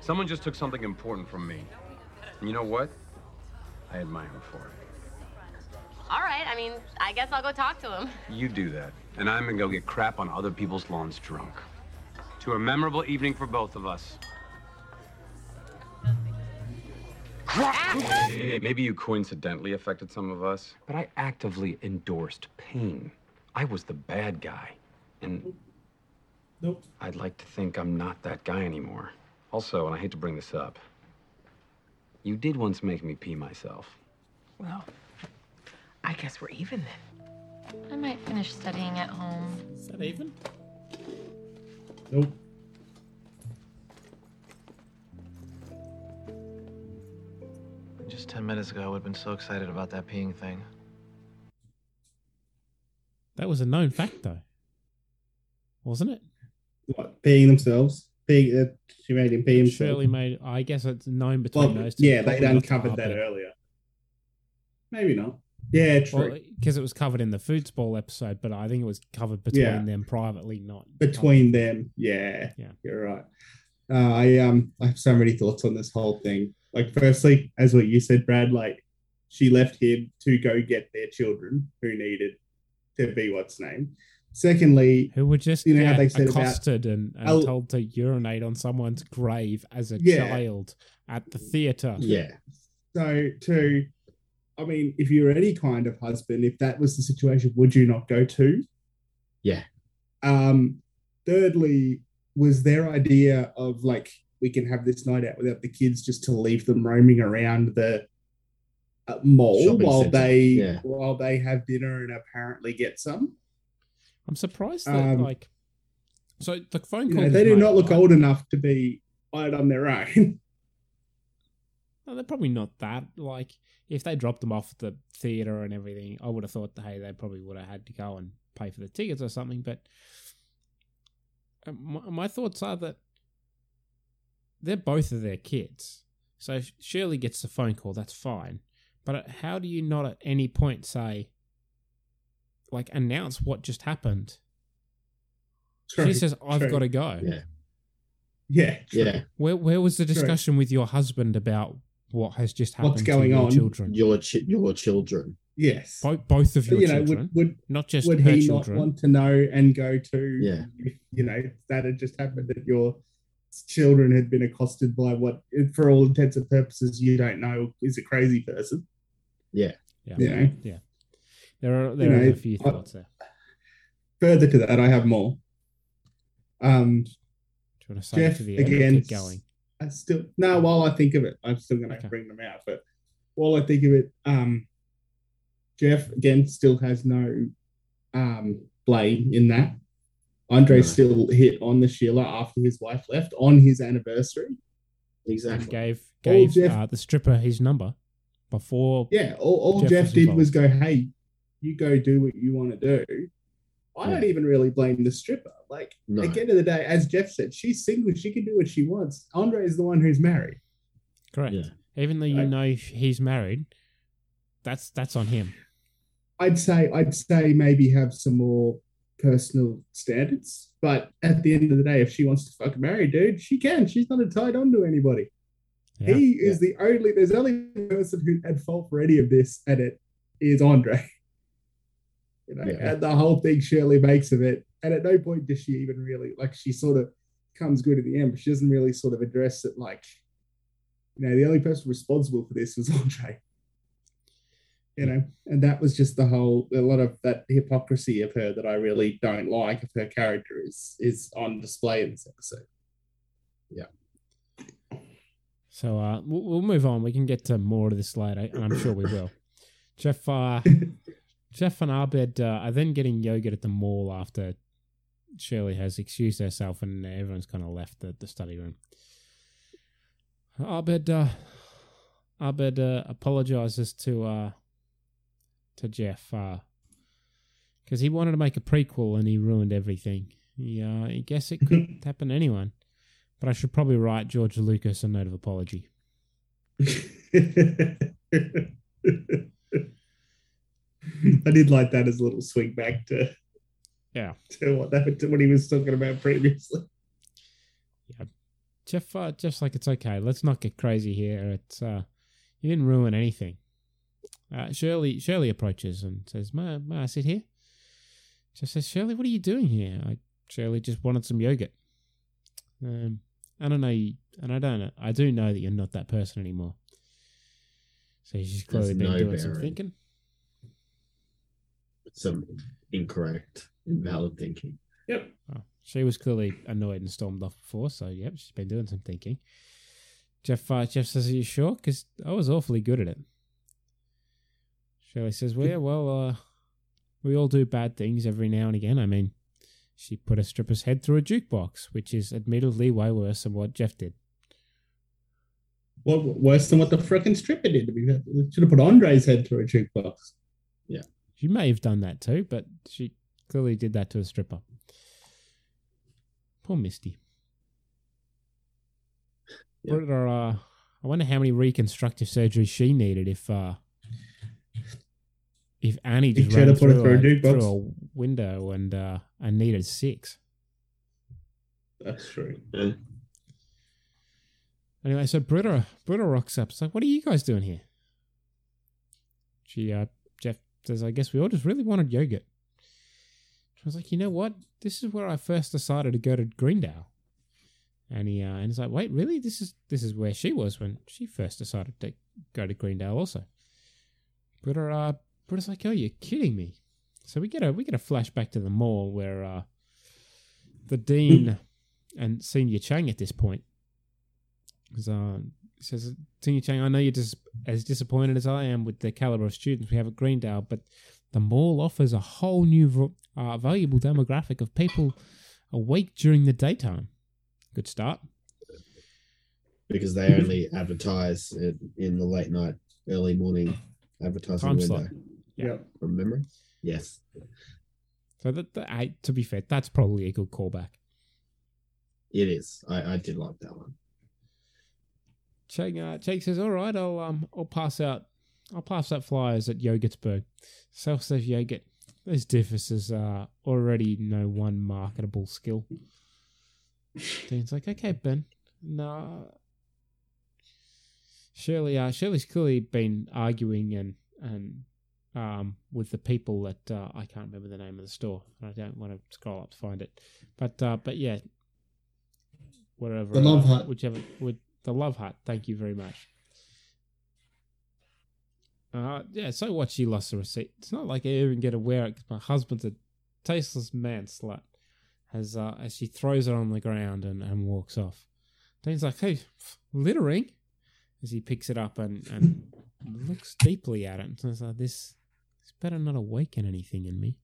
Someone just took something important from me. And you know what? I admire him for it. All right, I mean, I guess I'll go talk to him. You do that, and I'm gonna go get crap on other people's lawns drunk. To a memorable evening for both of us. Hey, Maybe you coincidentally affected some of us, but I actively endorsed pain. I was the bad guy, and Nope. I'd like to think I'm not that guy anymore. Also, and I hate to bring this up, you did once make me pee myself. Well, I guess we're even then. I might finish studying at home. Is that even? Nope. Just 10 minutes ago, I would have been so excited about that peeing thing. That was a known fact, though, wasn't it? What, peeing themselves? Peeing, uh, she made him pee himself. Shirley made. I guess it's known between Well, those two. yeah, they'd uncovered that earlier. Maybe not. Yeah, true. Because it was covered in the foosball episode, but I think it was covered between Yeah. them privately, not between them. Yeah, Yeah. you're right. Uh, I um, I have so many thoughts on this whole thing. Like, firstly, as what you said, Brad, like she left him to go get their children who needed to be what's name. Secondly, who were just you know yeah, how they said about accosted and, and I'll- told to urinate on someone's grave as a Yeah. child at the theater. Yeah. So, to, I mean, if you're any kind of husband, if that was the situation, would you not go to? Yeah. Um, thirdly, was their idea of like we can have this night out without the kids just to leave them roaming around the uh, mall Shopping while centre, they yeah. while they have dinner and apparently get some. I'm surprised that Um, like so the phone You call know, they do not look old enough to be out on their own. No, they're probably not that. Like, if they dropped them off at the theater and everything, I would have thought, hey, they probably would have had to go and pay for the tickets or something. But uh, my, my thoughts are that they're both of their kids. So if Shirley gets the phone call, that's fine. But how do you not at any point say, like, announce what just happened? True, she says, "I've true. got to go." Yeah. Yeah, true. Yeah. Where where was the True. discussion with your husband about what has just happened? What's to going your on? Children. Your chi- your children. Yes. Both both of But, your you know, would- children, would- not just would her he children. not want to know and go to Yeah. you know that had just happened that your children had been accosted by what for all intents and purposes you don't know is a crazy person Yeah. Yeah. you know Yeah. There are there You are know, a few I- thoughts there. further to that i have more um Do you want to say it jeff to the end? again Keep going. I still no while i think of it i'm still gonna Okay. bring them out but while i think of it um jeff again still has no um blame in that andre No. still hit on the sheila after his wife left on his anniversary And Exactly. gave gave Jeff- uh, the stripper his number before. Yeah, all, all Jeff Jeff, was did involved. was go, hey, you go do what you want to do. I don't even really blame the stripper. Like, No. at the end of the day, as Jeff said, she's single. She can do what she wants. Andre is the one who's married. Correct. Yeah. Even though you Right. know he's married, that's that's on him. I'd say, I'd say maybe have some more personal standards. But at the end of the day, if she wants to fucking marry, dude, she can. She's not tied on to anybody. Yeah. He is the only. There's only person who had fault for any of this, and it is Andre. You know, Yeah. and the whole thing Shirley makes of it, and at no point does she even really like. She sort of comes good at the end, but she doesn't really sort of address it. Like, you know, the only person responsible for this was Andre. You know, and that was just the whole. A lot of that hypocrisy of her that I really don't like of her character is is on display in this episode. Yeah. So uh, we'll, we'll move on. We can get to more of this later, and I'm sure we will. Jeff, uh, Jeff and Abed uh, are then getting yogurt at the mall after Shirley has excused herself, and everyone's kind of left the, the study room. Abed, uh, Abed uh, apologizes to uh, to Jeff because he wanted to make a prequel and he ruined everything. He, uh, I guess it could happen to anyone. But I should probably write George Lucas a note of apology. I did like that as a little swing back to Yeah. to what that to what he was talking about previously. Yeah, Jeff, uh, Jeff's like, it's okay. Let's not get crazy here. It's uh, you didn't ruin anything. Uh, Shirley, Shirley approaches and says, "May, may I sit here?" Jeff says, "Shirley, what are you doing here?" I, Shirley just wanted some yogurt. Um, I don't know, and I don't know. I do know that you're not that person anymore. So she's clearly There's been no doing some thinking. Some incorrect, invalid thinking. Yep. Oh, she was clearly annoyed and stormed off before, so yep, she's been doing some thinking. Jeff, uh, Jeff says, "Are you sure?" Because I was awfully good at it. Shirley says, "Well, yeah, well, uh, we all do bad things every now and again. I mean, she put a stripper's head through a jukebox, which is admittedly way worse than what Jeff did. Well, worse than what the frickin' stripper did. We should have put Andre's head through a jukebox. Yeah. She may have done that too, but she clearly did that to a stripper. Poor Misty. What are, uh, I wonder how many reconstructive surgeries she needed if uh, if Annie Big just ran cheddar, put through, through a a, through a window and uh, and needed six. That's true. Anyway, so Britta Britta rocks up. It's like, what are you guys doing here? She uh Jeff says, I guess we all just really wanted yogurt. I was like, you know what? This is where I first decided to go to Greendale. And he uh, and he's like, wait, really? This is this is where she was when she first decided to go to Greendale also. Britta uh Britta's like, oh, you're kidding me. So we get a we get a flashback to the mall where uh the dean and señor Chang at this point because uh, says, Señor Chang, I know you're just as disappointed as I am with the caliber of students we have at Greendale, but the mall offers a whole new vo- uh, valuable demographic of people awake during the daytime. Good start. because they only advertise it in the late night, early morning advertising Time window. slot. Yeah. From memory? Yes. So that, that I, to be fair, that's probably a good callback. It is. I, I did like that one. Chang, uh, Chang says, "All right, I'll um, I'll pass out, I'll pass out flyers at Yogurtsburg. Self-serve yogurt. Those differences are already no one marketable skill." Dean's like, "Okay, Ben. No, Shirley. Uh, Shirley's clearly been arguing and and um with the people at uh, I can't remember the name of the store. I don't want to scroll up to find it, but uh, but yeah, whatever. The Love uh, Hut. Whichever. With the Love Hut. Thank you very much. Uh, yeah, so what? She lost the receipt. It's not like I even get to wear it because my husband's a tasteless man slut. As uh, as she throws it on the ground and, and walks off. Dean's like, "Hey, littering," as he picks it up and, and looks deeply at it and says, like, "This this better not awaken anything in me,"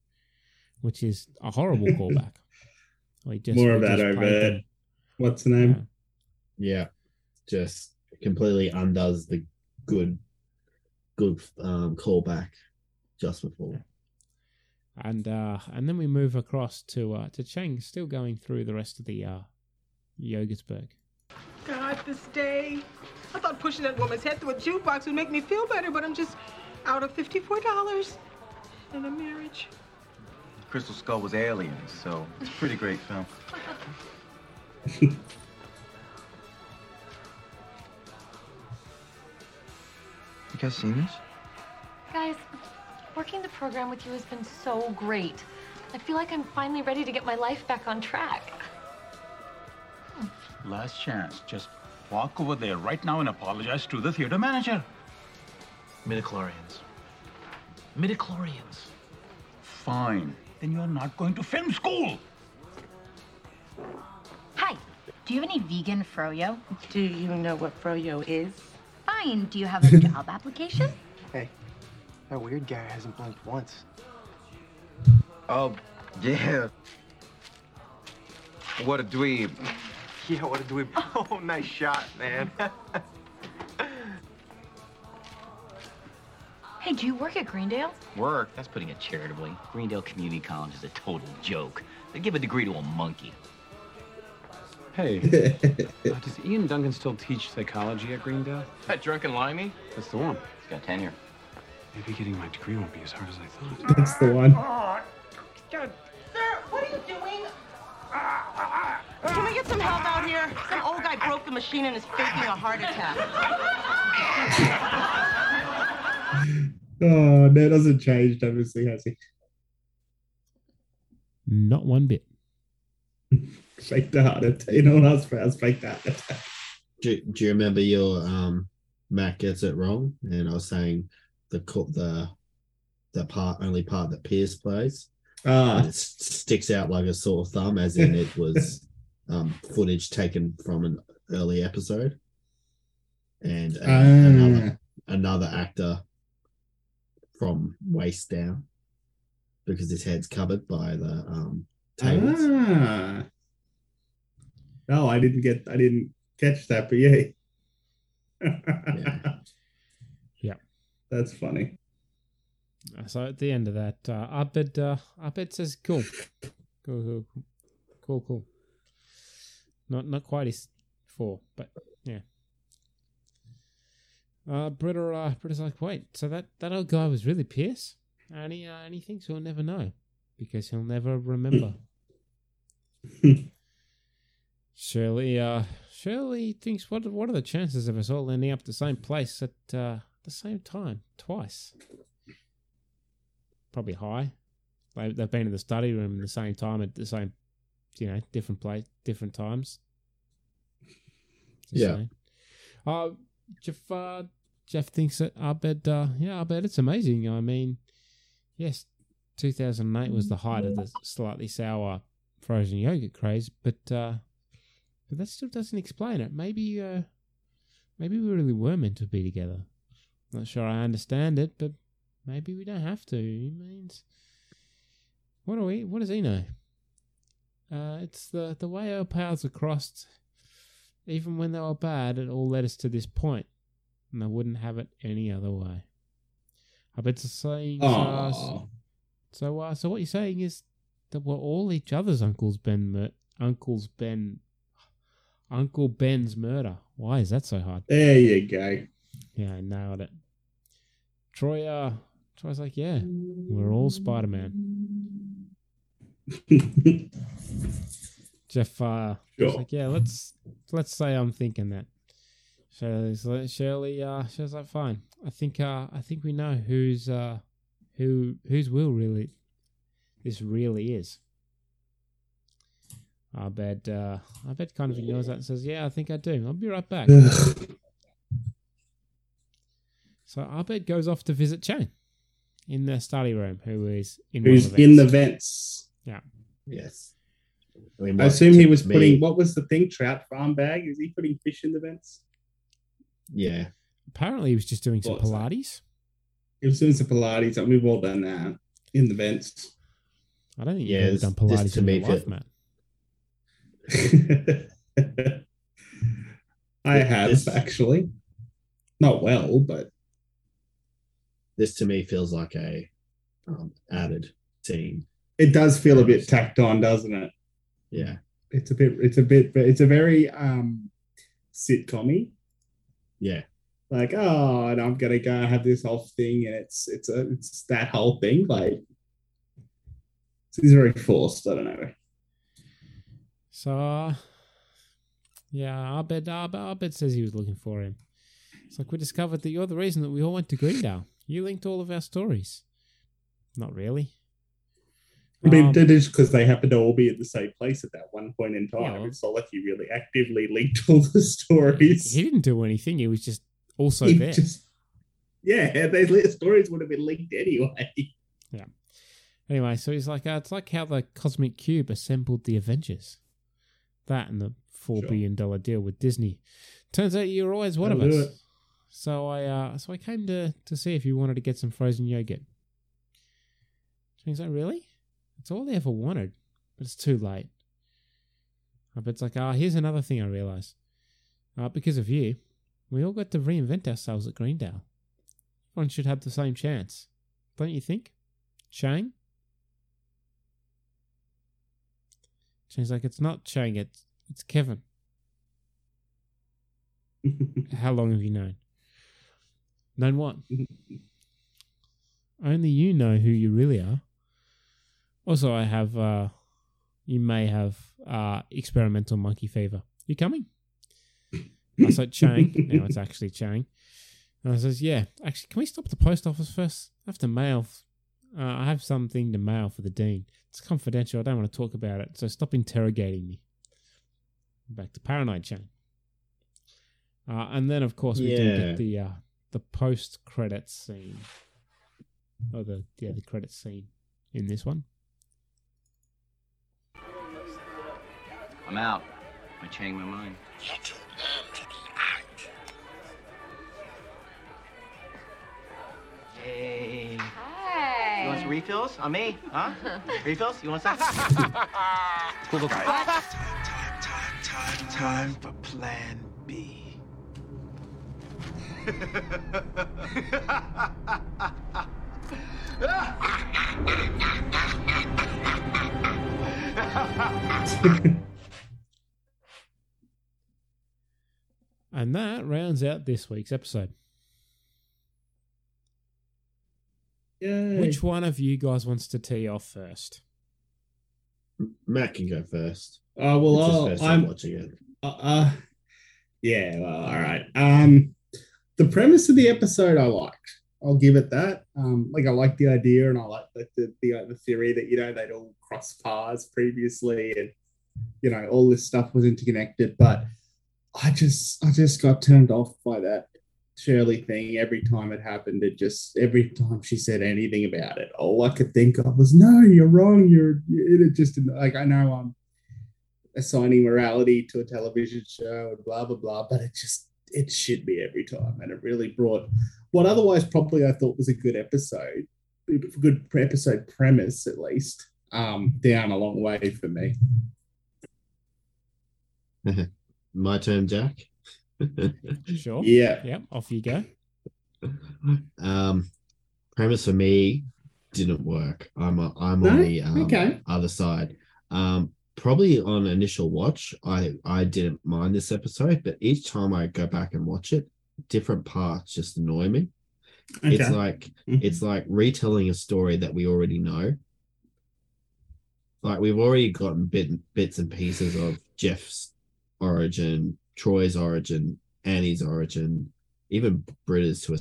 which is a horrible callback. We just- More we of that just over played there. them. What's the name? Yeah. Just completely undoes the good good um callback just before. and uh, and then we move across to uh, to Chang, still going through the rest of the uh, Yogurtsburg. God, this day. I thought pushing that woman's head through a jukebox would make me feel better, but I'm just out of $54 in a marriage. Crystal Skull was aliens, so it's a pretty great film. guys seen this? Guys, working the program with you has been so great. I feel like I'm finally ready to get my life back on track. Hmm. Last chance. Just walk over there right now and apologize to the theater manager. Midichlorians. Midichlorians. Fine. Then you're not going to film school. Hi. Do you have any vegan froyo? Do you know what froyo is? Fine. Do you have a job application? Hey, that weird guy hasn't blinked once. Oh, yeah. What a dweeb. Yeah, what a dweeb. Oh, nice shot, man. Hey, do you work at Greendale? Work? That's putting it charitably. Greendale Community College is a total joke. They give a degree to a monkey. Hey, uh, does Ian Duncan still teach psychology at Greendale? That drunken limey? That's the one. He's got tenure. Maybe getting my degree won't be as hard as I thought. That's the one. God. Sir, what are you doing? Can we get some help out here? Some old guy broke the machine and is faking a heart attack. Oh, that doesn't change, obviously, has he? Not one bit. Heart attack. You know? Else fake that. Do, do you remember your um Matt gets it wrong? And I was saying the the the part only part that Pierce plays. Ah. It sticks out like a sore thumb, as in it was um footage taken from an early episode. And uh, Ah. another another actor from waist down because his head's covered by the um tables. Ah. No, I didn't get. I didn't catch that, but yeah. Yeah. That's funny. So at the end of that, uh, Abed, uh, Abed says, "Cool, cool, cool, cool, cool." Not not quite his four, but yeah. Uh, Britta, uh, Britta's like, wait, so that that old guy was really Pierce? and he, uh, and he thinks he'll never know because he'll never remember. Shirley, uh, Shirley thinks what what are the chances of us all ending up the same place at uh, the same time twice? Probably high. They, they've been in the study room at the same time at the same, you know, different place, different times. Yeah. Uh, Jeff, uh, Jeff thinks that I bet, uh, yeah, I bet it's amazing. I mean, yes, 2008 was the height of the slightly sour frozen yogurt craze, but uh, but that still doesn't explain it. Maybe, uh, maybe we really were meant to be together. Not sure I understand it, but maybe we don't have to. He means, what do we? What does he know? Uh, it's the the way our paths are crossed. Even when they were bad, it all led us to this point, and I wouldn't have it any other way. I bet the saying. Uh, Aw. so, uh, so what you're saying is that we're all each other's uncles Ben, mur- uncles Ben, Uncle Ben's murder. Why is that so hard? There you go. Yeah, I nailed it. Troy, uh, Troy's like, yeah, we're all Spider Man. Jeff, uh, Sure. like, yeah, let's let's say I'm thinking that. Shirley's like, Shirley, uh, she's like, fine. I think, uh, I think we know who's, uh, who, whose will really, this really is. Abed, uh, Abed kind of ignores that and says, yeah, I think I do. I'll be right back. so Abed goes off to visit Chang in the study room, who is in Who's the in the vents. vents? Yeah. Yes. I, mean, I assume he was me- putting what was the thing? Trout farm bag? Is he putting fish in the vents? Yeah. Apparently, he was just doing some What's that? Pilates. He was doing some Pilates. and We've all done that in the vents. I don't think Yeah, you've ever done Pilates to in your life, feel- Matt. I have This- actually. Not well, but This to me feels like a um, added scene. it does feel a bit tacked on, doesn't it? Yeah. It's a bit. It's a bit. It's a very um Yeah. Like, oh, and I'm gonna go have this whole thing, and it's it's a it's that whole thing. Like, it's very forced. I don't know. So, uh, yeah, Abed, Abed, Abed says he was looking for him. It's like we discovered that you're the reason that we all went to Greendale. You linked all of our stories. Not really. I mean, Um, that is because they happen to all be at the same place at that one point in time. Yeah, well- it's not like you really actively linked all the stories. He didn't do anything. He was just also He there. just- yeah, those stories would have been linked anyway. Yeah. Anyway, so he's like, uh, it's like how the Cosmic Cube assembled the Avengers. That and the four Sure. billion dollar deal with Disney. Turns out you're always one That'll of us. it. So I, uh, so I came to to see if you wanted to get some frozen yogurt. So he's like, really? It's all they ever wanted, but it's too late. But it's like, ah, here's another thing I realized. Uh, because of you, we all got to reinvent ourselves at Greendale. Everyone should have the same chance, don't you think? Chang? Chang's like, it's not Chang, it's it's Kevin. How long have you known? Known what? Only you know who you really are. Also, I have, uh, you may have uh, experimental monkey fever. You coming? I said Chang. now it's actually Chang. And I says, yeah, actually, can we stop at the post office first? I have to mail. Uh, I have something to mail for the dean. It's confidential. I don't want to talk about it. So stop interrogating me. Back to paranoid Chang. Uh, and then, of course, we do get the uh, the post credits scene. Oh, the yeah, the credits scene in this one. I'm out. I changed my mind. Hey. Hi. You want some refills on me? Huh? refills? You want some? cool, cool. Time, time, time for plan B. And that rounds out this week's episode. Yeah. Which one of you guys wants to tee off first? Matt can go first. Oh well, It's I'll, first I'm watching it. Uh, uh, yeah. Well, all right. Um, the premise of the episode I liked. I'll give it that. Um, like I like the idea, and I like the the, the, uh, the theory that you know they'd all cross paths previously, and you know all this stuff was interconnected. But I just I just got turned off by that Shirley thing every time it happened. It just every time she said anything about it, all I could think of was, "No, you're wrong. You're." It just like I know I'm assigning morality to a television show and blah blah blah, but it just it shit me every time, and it really brought what otherwise probably I thought was a good episode, good episode premise at least, um, down a long way for me. My turn, Jack. Sure. Yeah. Yep. Off you go. Um, premise for me didn't work. I'm a, I'm No? on the um, Okay. other side. Um, probably on initial watch, I I didn't mind this episode, but each time I go back and watch it, different parts just annoy me. Okay. It's Okay. like Mhm. it's like retelling a story that we already know. Like we've already gotten bit, bits and pieces of Jeff's origin, Troy's origin, Annie's origin, even Britta's to a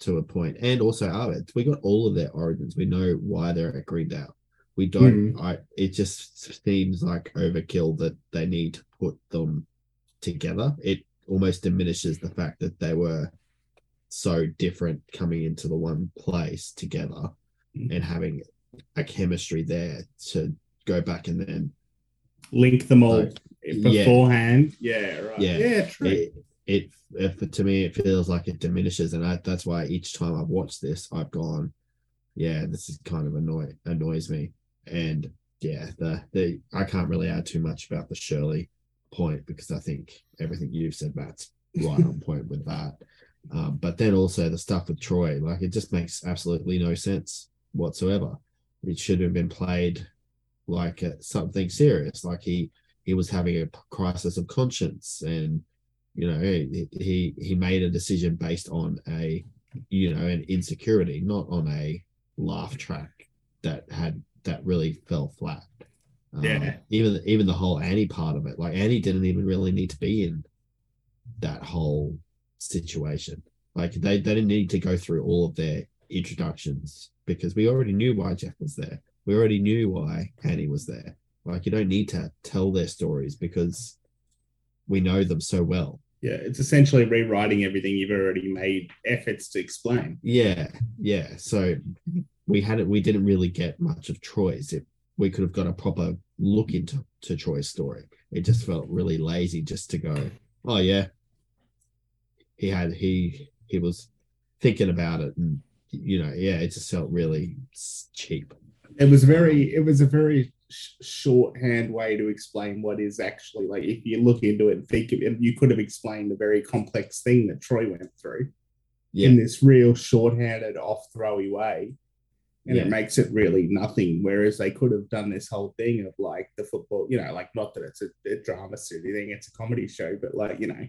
to a point, and also Abed's. We got all of their origins. We know why they're at Greendale. We don't. Mm-hmm. I. It just seems like overkill that they need to put them together. It almost diminishes the fact that they were so different coming into the one place together mm-hmm. and having a chemistry there to go back and then Link them all yeah. Beforehand. Yeah, right. yeah Yeah, true. it, it if to me it feels like it diminishes and I, that's why each time i've watched this i've gone yeah this is kind of annoy annoys me and yeah the the i can't really add too much about the shirley point because i think everything you've said matt's right on point with that um, but then also the stuff with troy like it just makes absolutely no sense whatsoever it should have been played like uh, something serious like he he was having a crisis of conscience and you know he he made a decision based on a you know an insecurity not on a laugh track that had that really fell flat. Um, Yeah. even even the whole annie part of it like annie didn't even really need to be in that whole situation. Like they, they didn't need to go through all of their introductions because we already knew why jeff was there. We already knew why annie was there like you don't need to tell their stories because we know them so well Yeah, it's essentially rewriting everything you've already made efforts to explain. Yeah, yeah. So we had it. We didn't really get much of Troy's. If we could have got a proper look into to Troy's story, it just felt really lazy just to go. Oh yeah, he had he he was thinking about it, and you know, yeah, it just felt really cheap. It was very, it was a very sh- shorthand way to explain what is actually like. If you look into it and think of it, you could have explained the very complex thing that Troy went through Yeah, in this real shorthanded, off throwy way. And Yeah. it makes it really nothing. Whereas they could have done this whole thing of like the football, you know, like not that it's a, a drama city thing, it's a comedy show, but like, you know,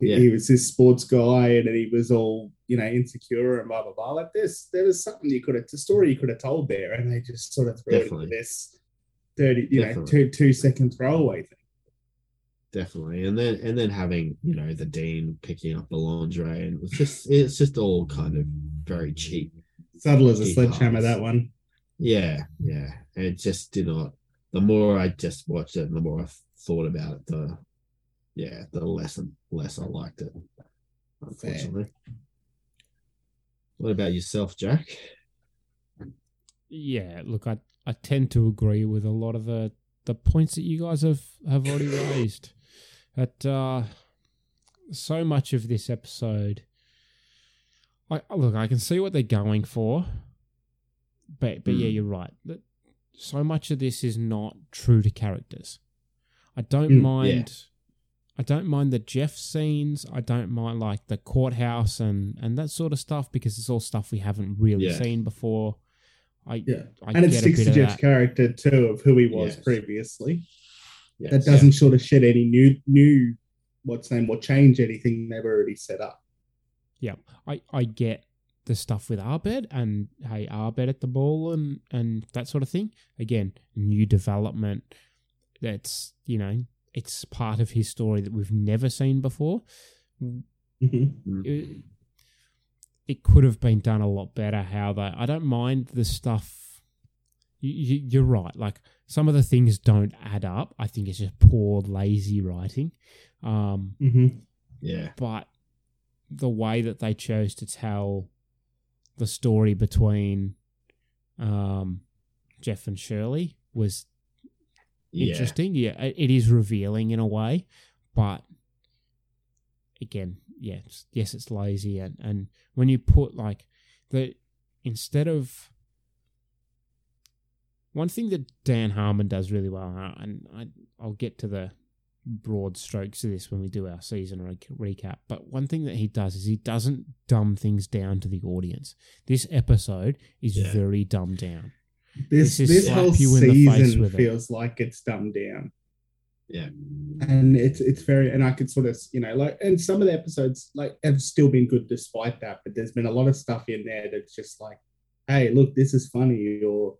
he- Yeah. he was this sports guy and he was all, you know, insecure and blah, blah, blah. Like this, there was something you could have, a story you could have told there. And they just sort of threw it into this 30, you know, Definitely. two, two second throwaway thing. definitely. And then and then having you know the dean picking up the lingerie, and it's just it's just all kind of very cheap. Subtle as a sledgehammer, that one. Yeah, yeah. And it just did not. The more I just watched it, and the more I thought about it, the yeah, the less and less I liked it. Unfortunately. What about yourself, Jack? Yeah, look, I I tend to agree with a lot of the the points that you guys have have already raised. That uh, so much of this episode, I look, I can see what they're going for, but but yeah, Mm. you're right. That so much of this is not true to characters. I don't Mm, yeah. mind. I don't mind the Jeff scenes. I don't mind like the courthouse and and that sort of stuff because it's all stuff we haven't really Yeah. seen before. I Yeah. I and it sticks to Jeff's that. character too of who he was Yes. previously. Yes. that doesn't sort of shed any new new what's name or change anything they've already set up. Yeah, I, I get the stuff with Abed and hey, Abed at the ball and and that sort of thing. Again, new development. That's you know, it's part of his story that we've never seen before. It, it could have been done a lot better. How they, I don't mind the stuff. You, you, you're right. Like some of the things don't add up. I think it's just poor, lazy writing. Um, Mhm. Yeah. but the way that they chose to tell the story between um, Jeff and Shirley was Yeah. interesting. Yeah, it- it is revealing in a way, but again, yeah, it's, yes, it's lazy, and and when you put like the instead of one thing that Dan Harmon does really well, and I, I'll get to the broad strokes of this when we do our season re- recap. But one thing that he does is he doesn't dumb things down to the audience. This episode is Yeah. very dumbed down. This is this whole you in the face season with it. feels like it's dumbed down. Yeah. and it's it's very and I could sort of you know like and some of the episodes like have still been good despite that, but there's been a lot of stuff in there that's just like, hey, look, this is funny, or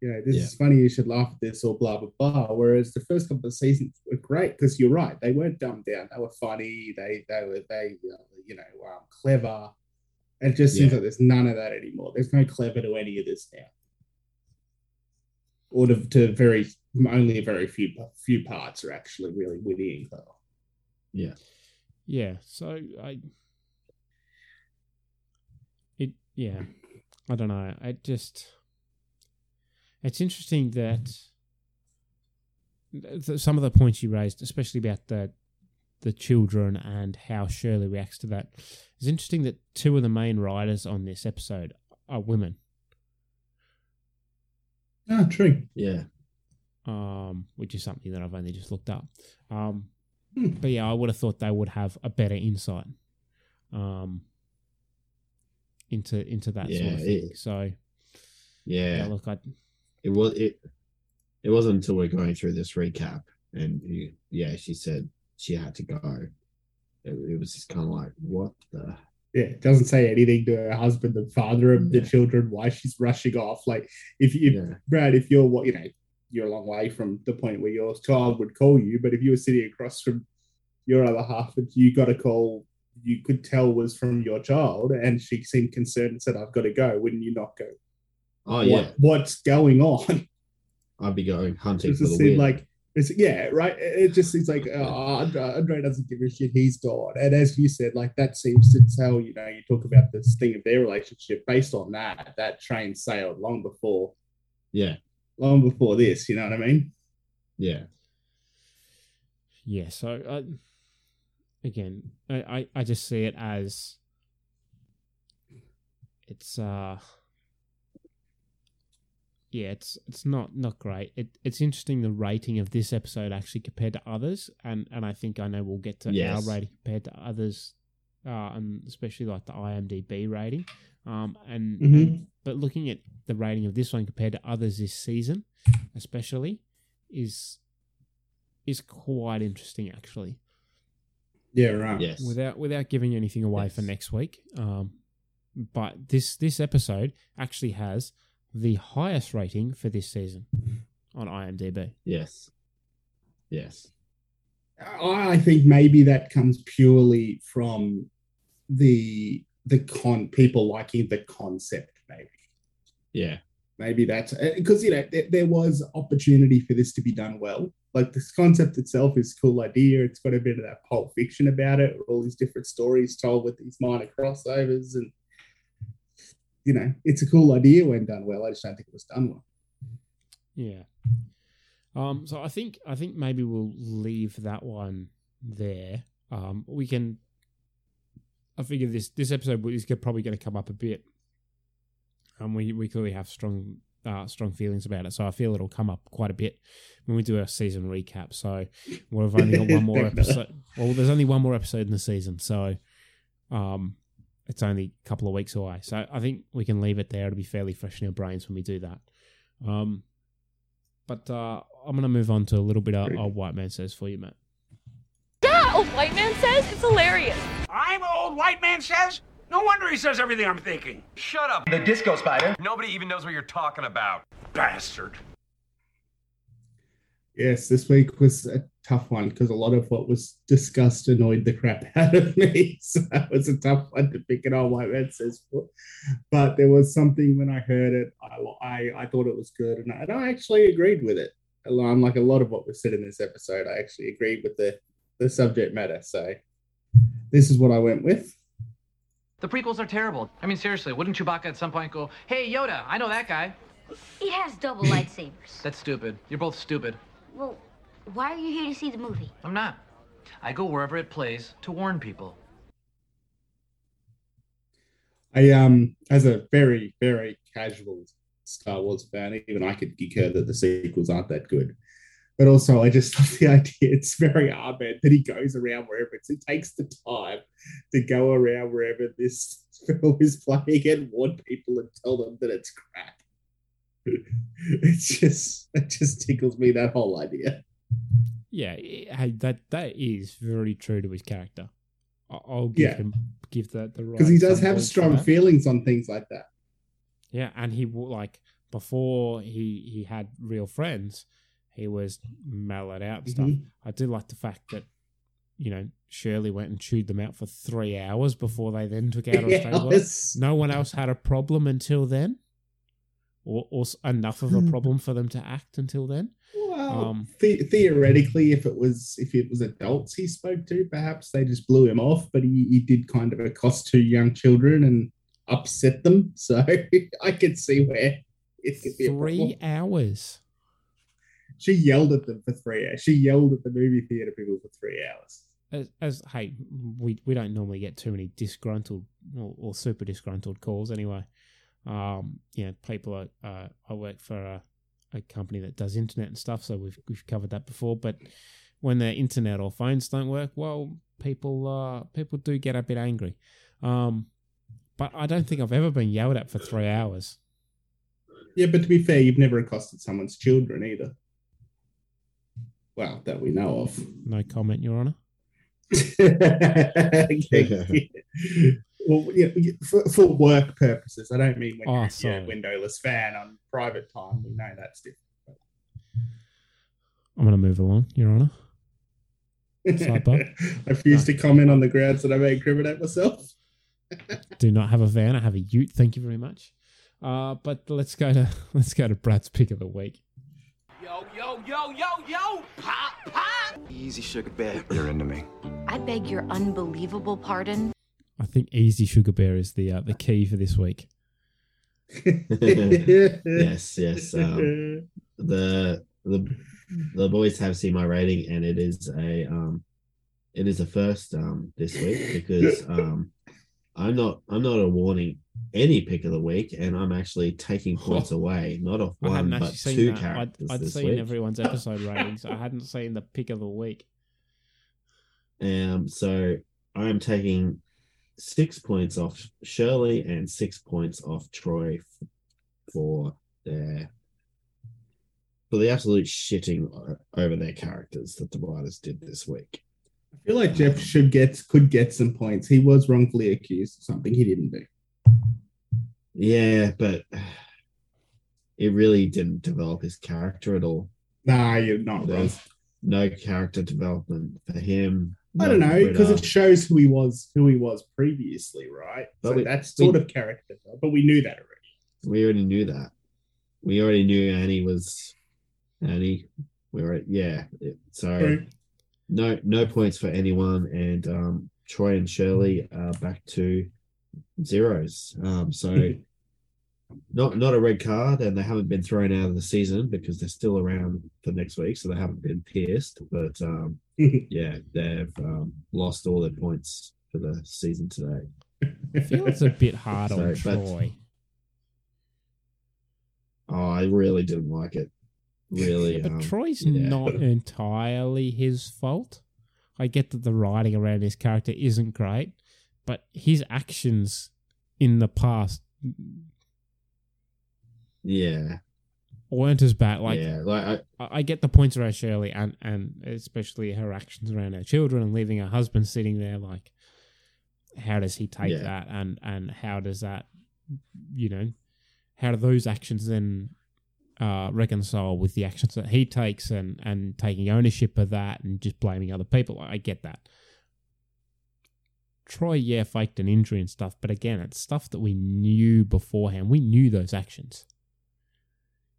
you know, this Yeah. is funny, you should laugh at this, or blah blah blah. Whereas the first couple of seasons were great because you're right, they weren't dumbed down, they were funny, they they were they uh, you know um, clever. And it just seems Yeah. like there's none of that anymore. There's no clever to any of this now or to, to very only a very few few parts are actually really witty and clever. Yeah. Yeah, so I it yeah, I don't know. I just it's interesting that some of the points you raised, especially about the the children and how Shirley reacts to that. It's interesting that two of the main writers on this episode are women. Ah, true. Yeah. Um, which is something that I've only just looked up. Um, Hmm. But yeah, I would have thought they would have a better insight um, into into that sort Yeah, of thing. it- so Yeah. yeah, look, I It was it. It wasn't until we're going through this recap, and you, yeah, she said she had to go. It, it was just kind of like, what the? Yeah, it doesn't say anything to her husband, the father of the children, why she's rushing off. Like, if you, Brad, if you're what you know, you're a long way from the point where your child would call you, but if you were sitting across from your other half and you got a call, you could tell was from your child, and she seemed concerned and said, "I've got to go." Wouldn't you not go? Oh What- yeah, what's going on? I'd be going hunting It just seemed like it's yeah, right. It just seems like uh, Andre Andre doesn't give a shit. He's gone, and as you said, like that seems to tell you know you talk about this thing of their relationship based on that. That train sailed long before, yeah, long before this. You know what I mean? yeah, yeah. So uh, again, I, I I just see it as it's uh yeah, it's it's not not great. It it's interesting the rating of this episode actually compared to others, and and I think I know we'll get to Yes. our rating compared to others, uh, and especially like the IMDb rating. Um, and, Mhm. and but looking at the rating of this one compared to others this season, especially, is is quite interesting actually. Yeah, right. Yes. Without without giving anything away for next week, um, but this this episode actually has the highest rating for this season on IMDb. yes, yes, I think maybe that comes purely from the the con people liking the concept. Maybe yeah, maybe that's uh, because you know there, there was opportunity for this to be done well. Like this concept itself is a cool idea. It's got a bit of that pulp fiction about it. All these different stories told with these minor crossovers, and you know it's a cool idea when done well. I just don't think it was done well. Yeah. Um. So I think I think maybe we'll leave that one there. Um. We can. I figure this this episode is probably going to come up a bit. Um. We we clearly have strong uh strong feelings about it, so I feel it'll come up quite a bit when we do our season recap. So we've only got one more episode. Well, there's only one more episode in the season, so um, it's only a couple of weeks away. So I think we can leave it there. It'll be fairly fresh in our brains when we do that. Um, but uh, I'm going to move on to a little bit of, of White Man Says for you, Matt. Yeah, old white man says it's hilarious. I'm old white man says. No wonder he says everything I'm thinking. Shut up. The disco spider. Nobody even knows what you're talking about. Bastard. Yes, this week was a tough one because a lot of what was discussed annoyed the crap out of me. So that was a tough one to pick it on my man says. For. But there was something when I heard it, I I, I thought it was good, and I, and I actually agreed with it. Unlike a lot of what was said in this episode, I actually agreed with the the subject matter. So this is what I went with. The prequels are terrible. I mean, seriously, wouldn't Chewbacca at some point go, hey, Yoda, I know that guy? He has double lightsabers. That's stupid. You're both stupid. Well, why are you here to see the movie? I'm not. I go wherever it plays to warn people. I um, as a very very casual Star Wars fan, even I could concur that the sequels aren't that good. But also, I just love the idea. It's very Abed that he goes around wherever it's. It takes the time to go around wherever this film is playing and warn people and tell them that it's crap. It's just it just tickles me that whole idea. Yeah, eh, hey, that that is very true to his character. I'll give Yeah. him give that the right Because he does have strong feelings on things like that. Yeah, and he like before he he had real friends, he was mellowed out and stuff. Mhm. I do like the fact that you know Shirley went and chewed them out for three hours before they then took out. Yes. No one else had a problem until then, or, or enough of a problem for them to act until then. Well, Um, the- theoretically, if it was if it was adults he spoke to, perhaps they just blew him off. But he, he did kind of accost two young children and upset them. So I could see where it could be Three hours. She yelled at them for three hours. She yelled at the movie theater people for three hours. As, as hey, we we don't normally get too many disgruntled or, or super disgruntled calls anyway. Um, you know, people are. Uh, I work for a, a company that does internet and stuff, so we've we've covered that before. But when their internet or phones don't work, well, people uh people do get a bit angry. Um, but I don't think I've ever been yelled at for three hours. Yeah, but to be fair, you've never accosted someone's children either. Well, that we know of. No comment, Your Honor. Okay. well, yeah, for, for work purposes, I don't mean when Oh, you're a windowless fan on private time. We know that's different. I'm gonna move along, Your Honor. I refuse to comment on the grounds that I may incriminate myself. Do not have a van. I have a Ute. Thank you very much. Uh, but let's go to let's go to Brad's pick of the week. Yo, yo, yo, yo, yo! Pop, pop! Easy, sugar bear. You're into me. I beg your unbelievable pardon. I think Easy Sugar Bear is the uh, the key for this week. yes, yes. Um, the the the boys have seen my rating, and it is a um, it is a first um this week because um, I'm not I'm not awarding any pick of the week, and I'm actually taking points away, not off one but seen two that. characters I'd, I'd seen week. everyone's episode ratings. I hadn't seen the pick of the week. Um, so I'm taking six points off Shirley and six points off Troy for their for the absolute shitting over their characters that the writers did this week. I feel like Jeff should get could get some points. He was wrongfully accused of something he didn't do. Yeah, but it really didn't develop his character at all. Nah, you're not wrong. No character development for him. I don't know because it shows who he was, who he was previously, right? But so we- that's we- sort of character, but we knew that already. we already knew that. We already knew Annie was Annie. We were yeah. it- So True. No no points for anyone, and um, Troy and Shirley are back to zeros. Um, so not not a red card, and they haven't been thrown out of the season because they're still around for next week, so they haven't been pierced. But um, yeah, they've um, lost all their points for the season today. I feel it's a bit hard on So, but- Troy. Oh, I really didn't like it. Really, But um, Troy's yeah. not entirely his fault. I get that the writing around his character isn't great, but his actions in the past Yeah, weren't as bad. Like, yeah, like I, I, I get the points around Shirley and and especially her actions around her children and leaving her husband sitting there. Like, how does he take Yeah. that and and how does that you know how do those actions then uh, reconcile with the actions that he takes and and taking ownership of that and just blaming other people. I get that. Troy yeah faked an injury and stuff but again it's stuff that we knew beforehand. We knew those actions.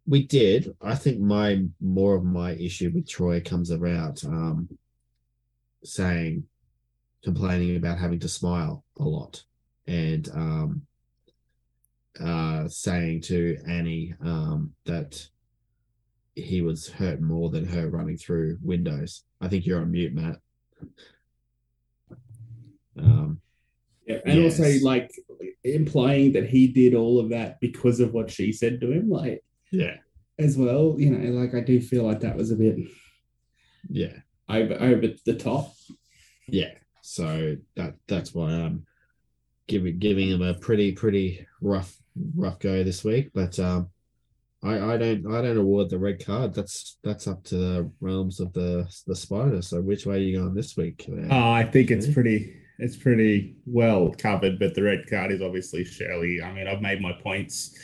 We did. I think my more of my issue with Troy comes about um, saying, complaining about having to smile a lot, and um, uh, saying to Annie um, that he was hurt more than her running through windows. I think you're on mute, Matt. Um, Yeah, and Yes. also like implying that he did all of that because of what she said to him, like yeah, as well. You know, like I do feel like that was a bit yeah. over over the top. Yeah. So that that's why I'm giving giving him a pretty pretty rough rough go this week. But um I, I don't I don't award the red card. That's that's up to the realms of the the spider. So which way are you going this week? Uh, Oh, I think it's pretty it's pretty well covered, but the red card is obviously Shirley. I mean, I've made my points.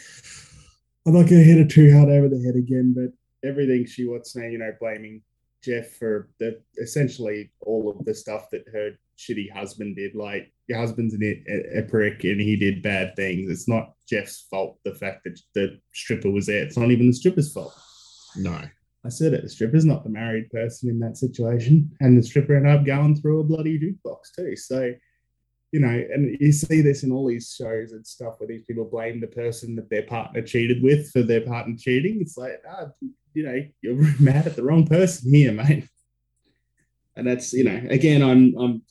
I'm not gonna hit her too hard over the head again, but everything she was saying, you know, blaming Jeff for the essentially all of the stuff that her shitty husband did. Like your husband's an, a, a prick and he did bad things. It's not Jeff's fault. The fact that the stripper was there. It's not even the stripper's fault. No. I said it. The stripper's not the married person in that situation, and the stripper ended up going through a bloody jukebox too. So, you know, and you see this in all these shows and stuff where these people blame the person that their partner cheated with for their partner cheating. It's like, ah, you know, you're mad at the wrong person here, mate. And that's, you know, again, I'm, I'm,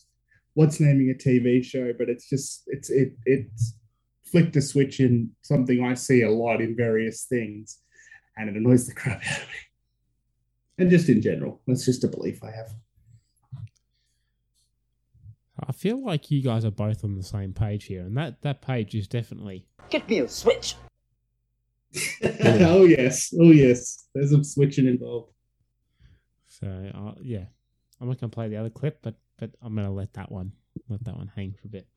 what's naming a TV show, but it's just, it's, it, it's flicked a switch in something I see a lot in various things, and it annoys the crap out of me and just in general. That's just a belief I have. i feel like you guys are both on the same page here and that that page is definitely Get me a switch. oh yes, oh yes. There's some switching involved. So uh, yeah, I'm not gonna play the other clip, but but I'm gonna let that one let that one hang for a bit.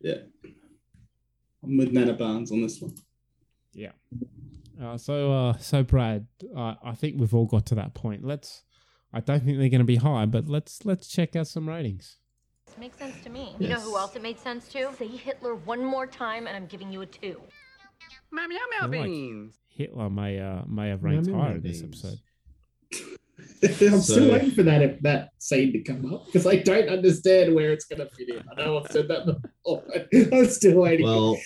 Yeah, I'm with Nana Barnes on this one. Yeah. Uh, so uh, so Brad, uh, I think we've all got to that point. Let's. I don't think they're going to be high, but let's let's check out some ratings. Makes sense to me. You know who else it made sense to? Say Hitler one more time, and I'm giving you a two. Meow meow I meow like beans. Hitler may uh, may have ranked Meow, meow, higher in this episode. I'm So- still waiting for that that scene to come up because I don't understand where it's going to fit in. I know I've said that before, but I'm still waiting. Well,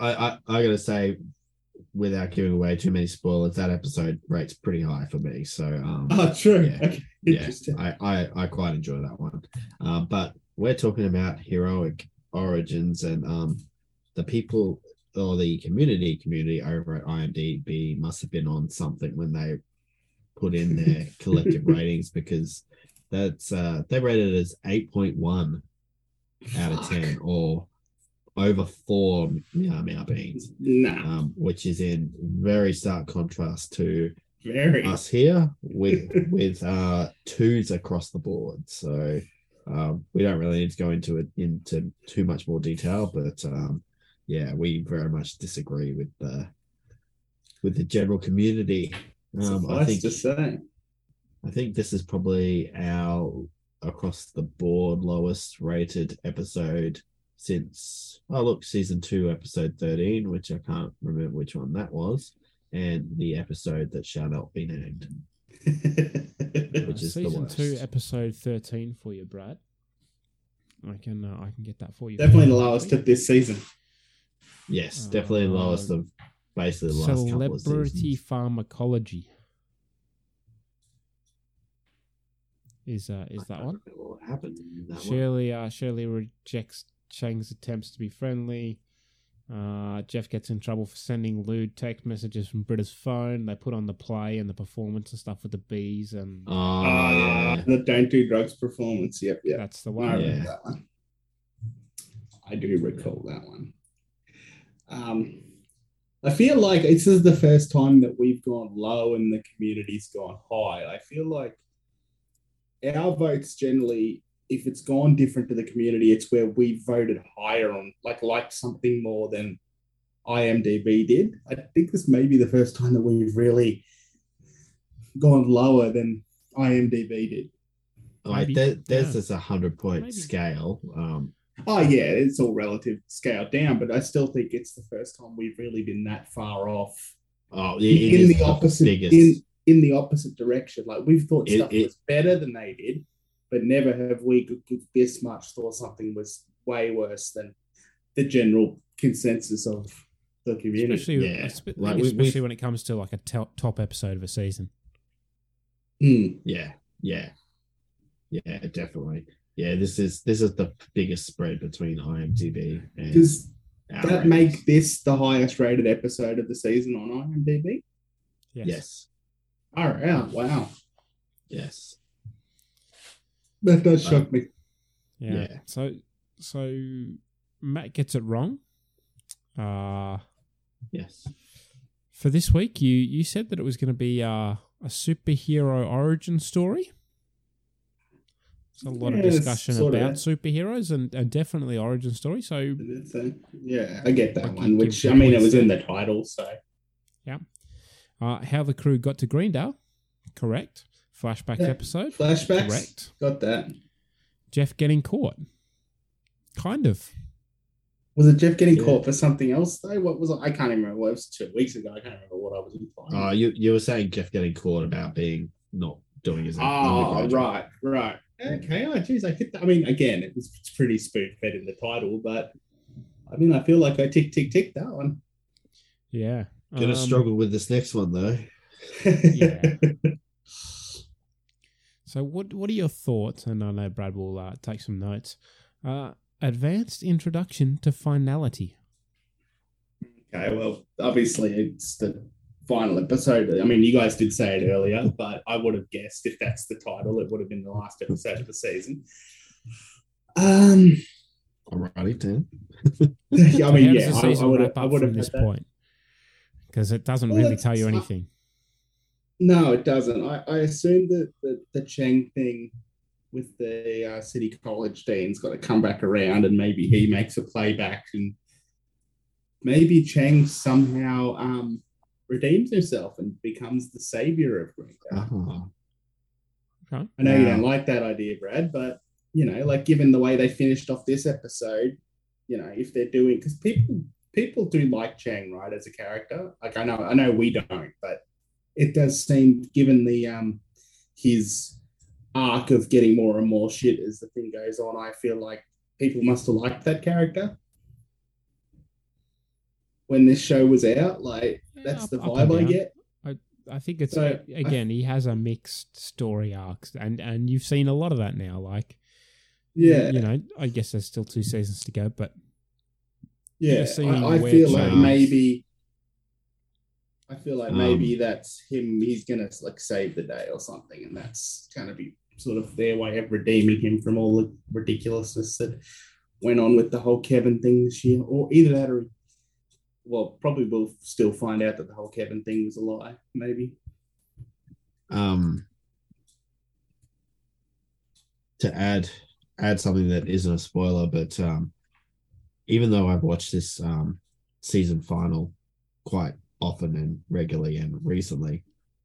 I, I I gotta say, without giving away too many spoilers, that episode rates pretty high for me. So um, oh, true. yeah. Okay. yeah, I, I I quite enjoy that one. Uh, but we're talking about heroic origins and um the people or the community community over at IMDb must have been on something when they put in their collective ratings because that's uh they rated it as 8.1 out of 10 or over four meow meow beans. Nah, um, which is in very stark contrast to very. us here with with uh twos across the board. So um we don't really need to go into it into too much more detail but um yeah we very much disagree with the with the general community um i think to say. i think this is probably our across the board lowest rated episode since oh look season two episode 13 which i can't remember which one that was and the episode that shall not be named which is the Uh, Season worst. two, episode thirteen for you, Brad. I can uh, I can get that for you. Definitely the lowest of this season. Yes, definitely the lowest of basically the last couple of Celebrity seasons. pharmacology. Is uh is that one? What happened in that one? Shirley uh Shirley rejects Chang's attempts to be friendly. Uh, Jeff gets in trouble for sending lewd text messages from Britta's phone. They put on the play and the performance and stuff with the bees and Oh, Ah, yeah. the don't do drugs performance. Yep, yep. that's the I one. remember Yeah. that one. I do recall that one. Um, I feel like this is the first time that we've gone low and the community's gone high. I feel like our votes generally if it's gone different to the community, it's where we voted higher on like like something more than IMDb did. I think this may be the first time that we've really gone lower than IMDb did. Like Maybe, there, there's yeah. this a hundred point scale. Um, Oh yeah, it's all relative scaled down, but I still think it's the first time we've really been that far off. oh, it- in, it the opposite biggest. in in the opposite direction. Like we've thought It- stuff it- was better than they did, but never have we g- g- this much thought something was way worse than the general consensus of the community. Especially, Yeah. espe- I Like, we- especially we've- when it comes to like a top, top episode of a season. Mm. Yeah, yeah, yeah, definitely. Yeah, this is this is the biggest spread between IMDb and Does that ratings. make this the highest rated episode of the season on IMDb? Yes. yes, All right, wow, yes. that does shock me. Yeah. Yeah. So so Matt gets it wrong. Uh Yes. for this week you you said that it was going to be uh, a superhero origin story. There's a lot of Yeah, it's discussion sort of about that. superheroes and, and definitely origin story. So a- yeah, I get that Like you one. Which I mean, it was in the title, so yeah, uh, how the crew got to Greendale, correct. Flashback Yeah. episode, flashbacks. correct. Got that. Jeff getting caught, kind of. Was it Jeff getting Yeah. caught for something else though? What was it? I can't even remember. Well, it was two weeks ago. I can't remember what I was implying. Uh, you you were saying Jeff getting caught about being not doing his Oh, right, right. Okay. Oh, geez, I hit. That. I mean, again, it was it's pretty spoon fed in the title, but I mean, I feel like I tick, tick, tick that one. Yeah, Gonna Um, struggle with this next one though. Yeah. So, what what are your thoughts? And I know Brad will uh, take some notes. Uh, advanced introduction to finality. Okay, well, obviously it's the final episode. I mean, you guys did say it earlier, but I would have guessed if that's the title, it would have been the last episode of the season. Um, Alrighty, then. I mean, yeah, I, I would have, wrap I would from have this that. point? Because it doesn't Well, really tell you it's not- anything. No, it doesn't. I, I assume that the, the Chang thing with the uh, City College dean's got to come back around and maybe he makes a playback and maybe Chang somehow um, redeems himself and becomes the savior of Greendale. Oh. Okay. I know you don't like that idea, Brad, but you know, like given the way they finished off this episode, you know, if they're doing because people people do like Chang, right, as a character. Like I know I know we don't, but it does seem given the um his arc of getting more and more shit as the thing goes on, I feel like people must have liked that character. When this show was out, like that's up- the vibe I get. I, I think it's So, again he has a mixed story arc, and and you've seen a lot of that now. Like Yeah. you know, I guess there's still two seasons to go, but Yeah, I, I where feel like Chang's- maybe. I feel like Um, maybe that's him. He's gonna like save the day or something, and that's gonna be sort of their way of redeeming him from all the ridiculousness that went on with the whole Kevin thing this year, or either that or. Well, probably we'll still find out that the whole Kevin thing was a lie. Maybe. Um, to add add something that isn't a spoiler, but um, even though I've watched this um season final quite often and regularly and recently,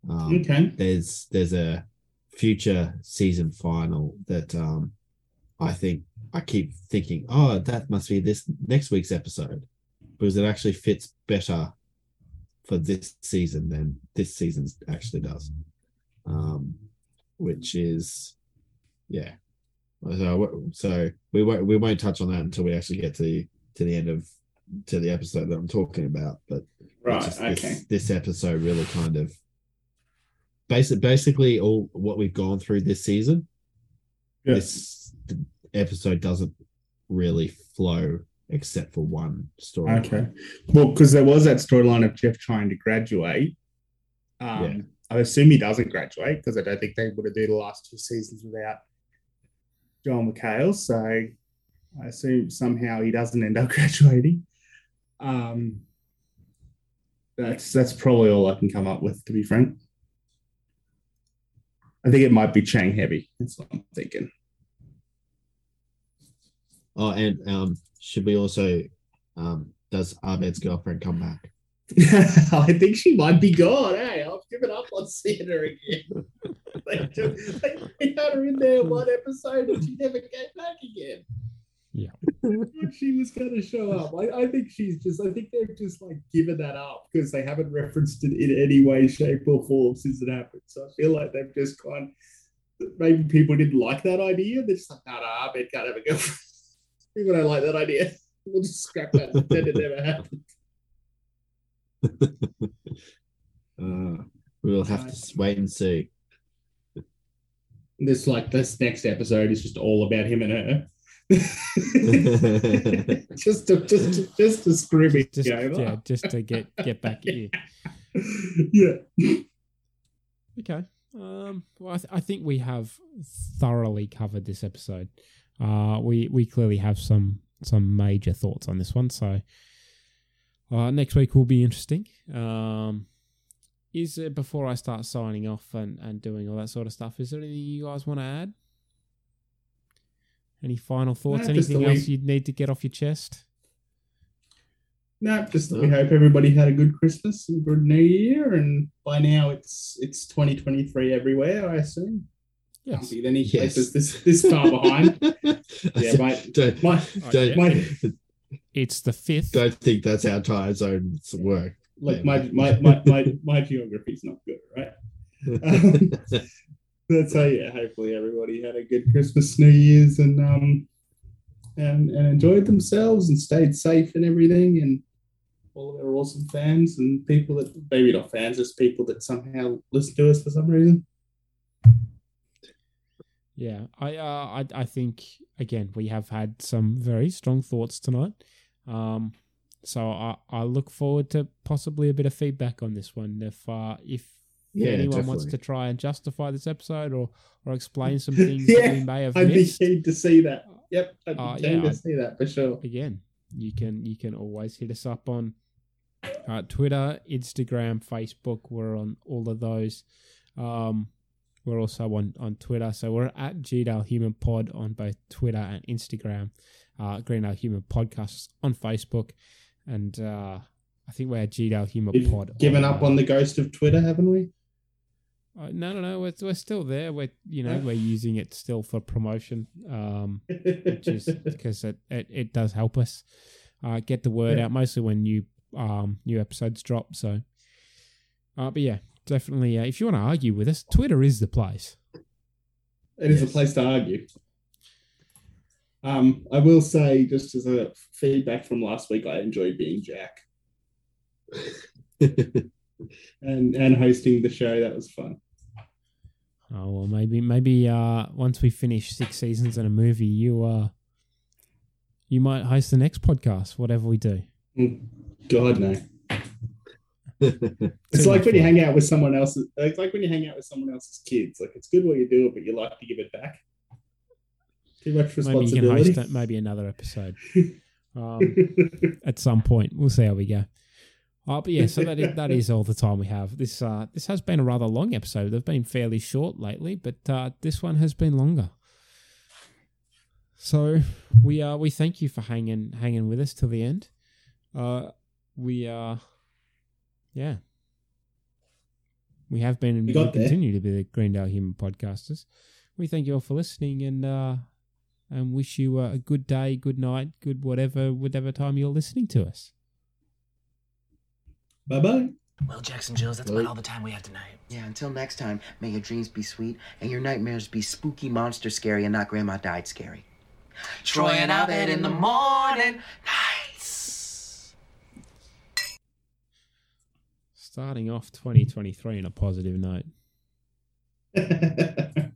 um, Okay. there's there's a future season final that um I think I keep thinking, oh, that must be this next week's episode because it actually fits better for this season than this season actually does. Um, which is, yeah. So, so we won't we won't touch on that until we actually get to the to the end of to the episode that I'm talking about. But Right, just this, okay. this episode really kind of basic basically all what we've gone through this season. Yeah. This episode doesn't really flow except for one story. Okay. Well, because there was that storyline of Jeff trying to graduate. Um, Yeah. I assume he doesn't graduate because I don't think they would have do the last two seasons without Joel McHale. So I assume somehow he doesn't end up graduating. Um, that's that's probably all I can come up with, to be frank. I think it might be Chang heavy. That's what I'm thinking. Oh, and um, should we also um, does Abed's girlfriend come back? I think she might be gone. Hey, I've given up on seeing her again. they, just, they, they had her in there one episode and she never came back again. Yeah. she was going to show up. I, I think she's just, I think they've just like given that up because they haven't referenced it in any way, shape, or form since it happened. So I feel like they've just gone, maybe people didn't like that idea. They're just like, no, no, Abed can't have a girlfriend. People don't like that idea. We'll just scrap that and pretend it never happened. Uh, we'll have to wait and see. This like this next episode is just all about him and her. just to just to, just to screw me Just, over. yeah, just to get get back at you. yeah. Okay. Um, well, I, th- I think we have thoroughly covered this episode. Uh, we we clearly have some some major thoughts on this one. So uh, next week will be interesting. Um, is it before I start signing off and, and doing all that sort of stuff? Is there anything you guys want to add? Any final thoughts? Anything that we- else you'd need to get off your chest? No, just that we hope everybody had a good Christmas and good New Year, and by now it's it's 2023 everywhere. I assume. Yes. Can't be any Yes. places this this far behind. yeah, my, don't, my, don't, my, It's the fifth. don't think that's how time zones work. like my my my my, my geography's not good, right? Um, That's how yeah. Hopefully everybody had a good Christmas, New Year's, and um and and enjoyed themselves and stayed safe and everything, and all of our awesome fans and people that maybe not fans, just people that somehow listen to us for some reason. Yeah, I uh, I I think again we have had some very strong thoughts tonight. Um, so I I look forward to possibly a bit of feedback on this one. If uh if Yeah, anyone wants to try and justify this episode or or explain some things that we may have I'd be missed, keen to see that. Yep, I'd be Uh, keen yeah, to see that for sure. again, you can you can always hit us up on uh, Twitter, Instagram, Facebook. We're on all of those. Um, we're also on, on Twitter, so we're at GDAL Human Pod on both Twitter and Instagram. Uh, Greendale Human Podcasts on Facebook, and uh, I think we're at GDAL Human We've Pod. given on, up on the ghost of Twitter, haven't we? Uh, no, no, no. We're, we're still there. We're you know we're using it still for promotion, um, which is because it, it, it does help us uh, get the word Yeah. out, mostly when new um, new episodes drop. So, uh, but yeah, definitely. Uh, if you want to argue with us, Twitter is the place. It is a place to argue. Um, I will say, just as a feedback from last week, I enjoyed being Jack and and hosting the show. That was fun. Oh well, maybe maybe uh, once we finish six seasons and a movie, you uh, you might host the next podcast, whatever we do. Mm, God no. It's like when you hang out with someone else's. It's like when you hang out with someone else's kids. Like it's good what you do, but you like to give it back. Too much Maybe you can responsibility. host maybe another episode um, at some point. We'll see how we go. Uh, but yeah, so that is, that is all the time we have. This uh, this has been a rather long episode. They've been fairly short lately, but uh, this one has been longer. So we uh, we thank you for hanging hanging with us till the end. Uh, we uh, yeah, we have been and We we got there. continue to be the Greendale Human Podcasters. We thank you all for listening and uh, and wish you uh, a good day, good night, good whatever, whatever time you're listening to us. Bye bye. Well, Jackson Jills, that's about all the time we have tonight. Yeah, until next time, may your dreams be sweet and your nightmares be spooky monster scary and not grandma died scary. Troy and Abed in the morning. Nice. Starting off 2023 on a positive note.